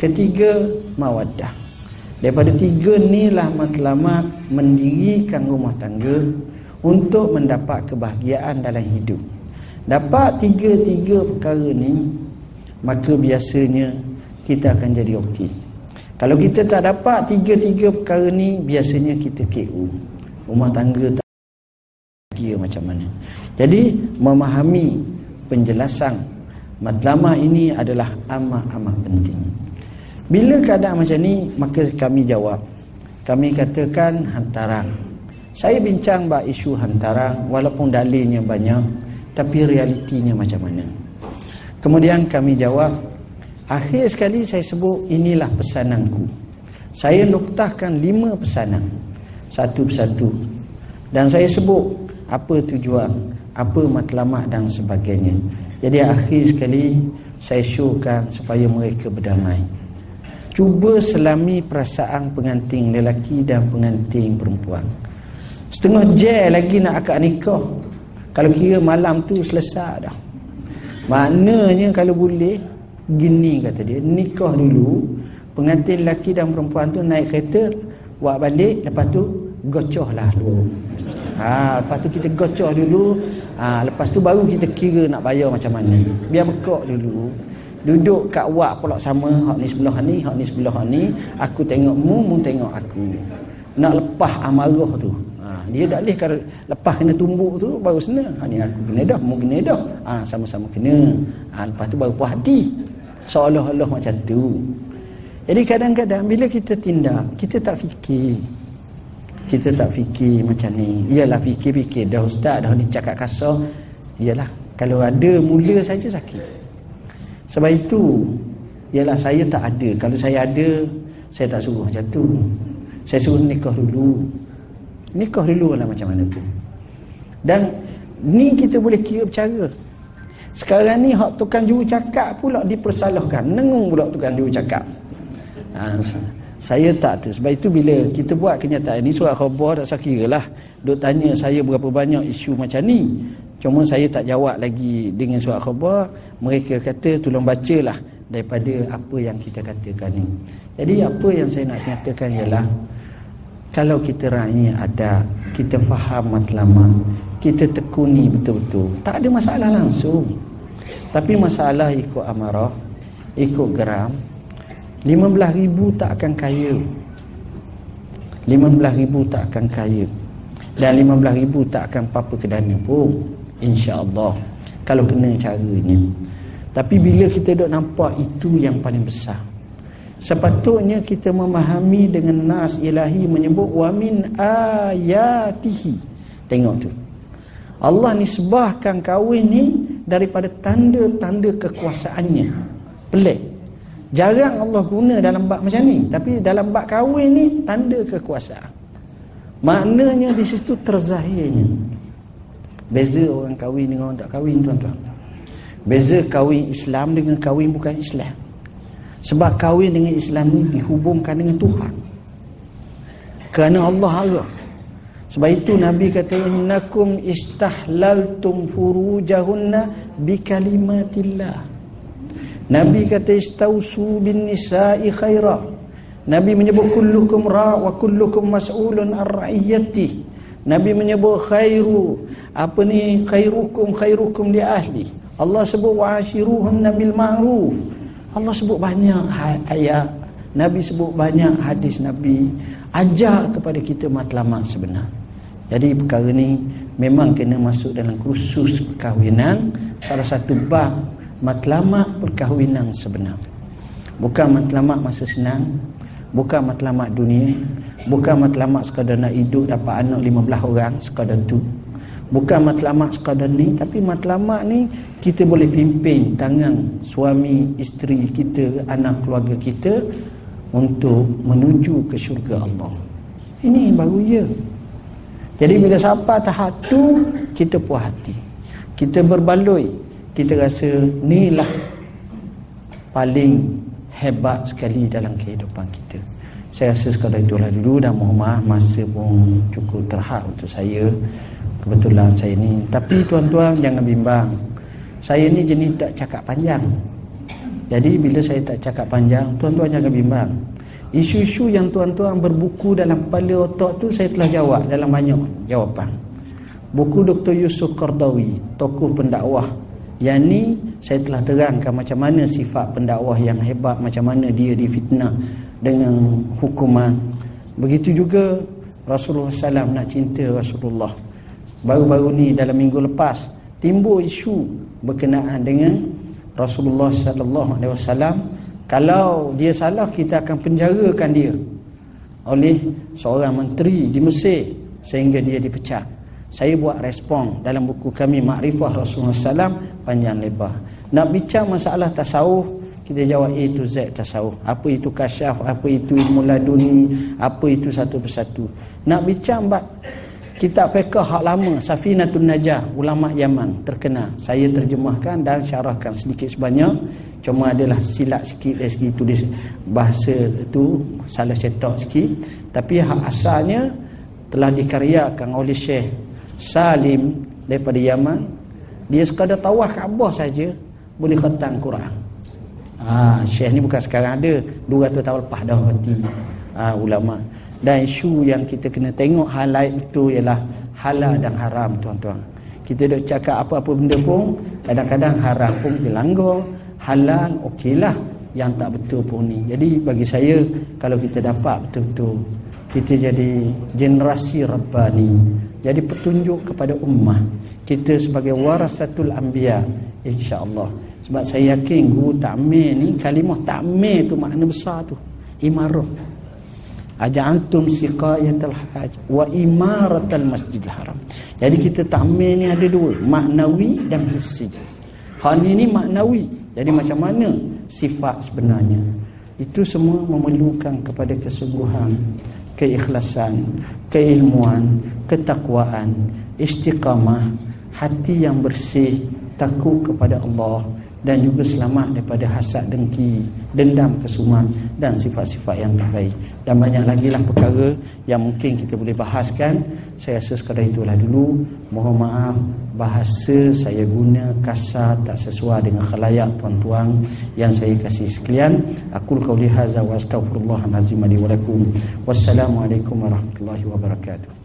ketiga mawaddah. Daripada tiga inilah matlamat mendirikan rumah tangga untuk mendapat kebahagiaan dalam hidup. Dapat tiga-tiga perkara ni, maka biasanya kita akan jadi okey. Kalau kita tak dapat tiga-tiga perkara ni, biasanya kita KO. Rumah tangga tak bahagia macam mana. Jadi, memahami penjelasan matlamat ini adalah amat-amat penting. Bila keadaan macam ni Maka kami jawab. Kami katakan hantaran. Saya bincang bak isu hantaran Walaupun dalilnya banyak Tapi realitinya macam mana? Kemudian kami jawab Akhir sekali saya sebut Inilah pesananku. Saya noktahkan lima pesanan. Satu persatu. Dan saya sebut Apa tujuan Apa matlamat dan sebagainya. Jadi akhir sekali Saya showkan supaya mereka berdamai cuba selami perasaan pengantin lelaki dan pengantin perempuan. Setengah jam lagi nak akad nikah. Kalau kira malam tu selesai dah. Maknanya kalau boleh gini kata dia nikah dulu pengantin lelaki dan perempuan tu naik kereta buat balik lepas tu gocoh lah dulu. Ha, lepas tu kita gocoh dulu. Ha, lepas tu baru kita kira nak bayar macam mana. Biar bekok dulu duduk kat wak pula sama hak ni sebelah ni hak ni sebelah ni aku tengok mu mu tengok aku. Nak lepas amarah tu. Ha, dia tak boleh kalau lepas kena tumbuk tu baru senang. Ha, ni aku kena dah mu kena dah. Ha, sama-sama kena. Ha, lepas tu baru puas hati. Seolah-olah macam tu. Jadi kadang-kadang bila kita tindak kita tak fikir. Kita tak fikir macam ni. Iyalah fikir-fikir dah ustaz dah ni cakap kasar. Iyalah kalau ada mula saja sakit sebab itu Ialah saya tak ada. Kalau saya ada Saya tak suruh macam tu. Saya suruh nikah dulu. Nikah dulu lah macam mana pun. Dan Ni kita boleh kira bercara Sekarang ni Hak tukang juru cakap pula Dipersalahkan. Nengung pula tukang juru cakap. Ha, Saya tak tu. Sebab itu bila kita buat kenyataan ni Surat khabar tak saya kira lah. Duk tanya saya berapa banyak isu macam ni Cuma saya tak jawab lagi dengan surat khabar. Mereka kata tolong bacalah daripada apa yang kita katakan ni. Jadi apa yang saya nak nyatakan ialah kalau kita raih ada, kita faham matlamat, kita tekuni betul-betul, tak ada masalah langsung. Tapi masalah ikut amarah, ikut geram, 15 ribu tak akan kaya. 15 ribu tak akan kaya. Dan 15 ribu tak akan apa-apa ke dana pun insya-Allah. Kalau kena caranya. Tapi bila kita dok nampak itu yang paling besar. Sepatutnya kita memahami dengan nas ilahi menyebut wa min ayatihi. Tengok tu. Allah nisbahkan kahwin ni daripada tanda-tanda kekuasaannya. Pelik. Jarang Allah guna dalam bab macam ni. Tapi dalam bab kahwin ni tanda kekuasaan. Maknanya di situ terzahirnya Beza orang kahwin dengan orang tak kahwin tuan-tuan. Beza kahwin Islam dengan kahwin bukan Islam. Sebab kahwin dengan Islam ni dihubungkan dengan Tuhan. Kerana Allah Allah. Sebab itu Nabi kata innakum istahlaltum furujahunna bikalimatillah. Nabi kata istausu bin nisa'i khaira. Nabi menyebut kullukum ra' wa kullukum mas'ulun ar ra'iyyati. Nabi menyebut khairu apa ni khairukum khairukum li ahli. Allah sebut wa'ashiruhum nabil ma'ruf. Allah sebut banyak ha-, ayat. Nabi sebut banyak hadis Nabi ajar kepada kita matlamat sebenar. Jadi perkara ni memang kena masuk dalam kursus perkahwinan salah satu bab matlamat perkahwinan sebenar. Bukan matlamat masa senang, bukan matlamat dunia, bukan matlamat sekadar nak hidup dapat anak 15 orang sekadar tu. Bukan matlamat sekadar ni tapi matlamat ni kita boleh pimpin tangan suami, isteri kita, anak keluarga kita untuk menuju ke syurga Allah. Ini baru ya. Jadi bila sampai tahap tu kita puas hati. Kita berbaloi, kita rasa inilah paling hebat sekali dalam kehidupan kita. Saya rasa sekadar itulah dulu dan mohon maaf masa pun cukup terhad untuk saya. Kebetulan saya ni. Tapi tuan-tuan jangan bimbang. Saya ni jenis tak cakap panjang. Jadi bila saya tak cakap panjang, tuan-tuan jangan bimbang. Isu-isu yang tuan-tuan berbuku dalam kepala otak tu saya telah jawab dalam banyak jawapan. Buku Dr. Yusuf Qardawi, tokoh pendakwah. Yang ni saya telah terangkan macam mana sifat pendakwah yang hebat, macam mana dia difitnah dengan hukuman. Begitu juga Rasulullah SAW nak cinta Rasulullah. Baru-baru ni dalam minggu lepas timbul isu berkenaan dengan Rasulullah wasallam kalau dia salah kita akan penjarakan dia oleh seorang menteri di Mesir sehingga dia dipecat. Saya buat respon dalam buku kami Makrifah Rasulullah SAW panjang lebar. Nak bincang masalah tasawuf, kita jawab A to Z tasawuf. Apa itu kasyaf, apa itu ilmu laduni, apa itu satu persatu. Nak bincang bab kitab fiqh hak lama Safinatun Najah ulama Yaman terkenal. Saya terjemahkan dan syarahkan sedikit sebanyak cuma adalah silap sikit dari segi tulis bahasa itu salah cetak sikit tapi hak asalnya telah dikaryakan oleh Syekh Salim daripada Yaman. Dia sekadar tawaf Kaabah saja boleh khatam Quran. Ha, Syekh ni bukan sekarang ada 200 tahun lepas dah mati ha, ulama. Dan isu yang kita kena tengok highlight itu ialah halal dan haram tuan-tuan. Kita duk cakap apa-apa benda pun kadang-kadang haram pun dilanggar. Halal okeylah. Yang tak betul pun ni. Jadi bagi saya kalau kita dapat betul-betul kita jadi generasi rabbani. Jadi petunjuk kepada ummah. Kita sebagai warasatul anbiya insya-Allah. Sebab saya yakin guru takmir ni kalimah takmir tu makna besar tu. Imarah. Aja'antum siqayatal haj wa imaratal masjidil haram. Jadi kita takmir ni ada dua maknawi dan hissi hal ini maknawi. Jadi macam mana sifat sebenarnya? Itu semua memerlukan kepada kesungguhan, keikhlasan, keilmuan, ketakwaan, istiqamah, hati yang bersih, takut kepada Allah dan juga selamat daripada hasad dengki, dendam kesumat dan sifat-sifat yang tak baik. Dan banyak lagi lah perkara yang mungkin kita boleh bahaskan. Saya rasa sekadar itulah dulu. Mohon maaf bahasa saya guna kasar tak sesuai dengan khalayak tuan-tuan yang saya kasih sekalian. Aku qauli hadza wa wa lakum. Wassalamualaikum warahmatullahi wabarakatuh.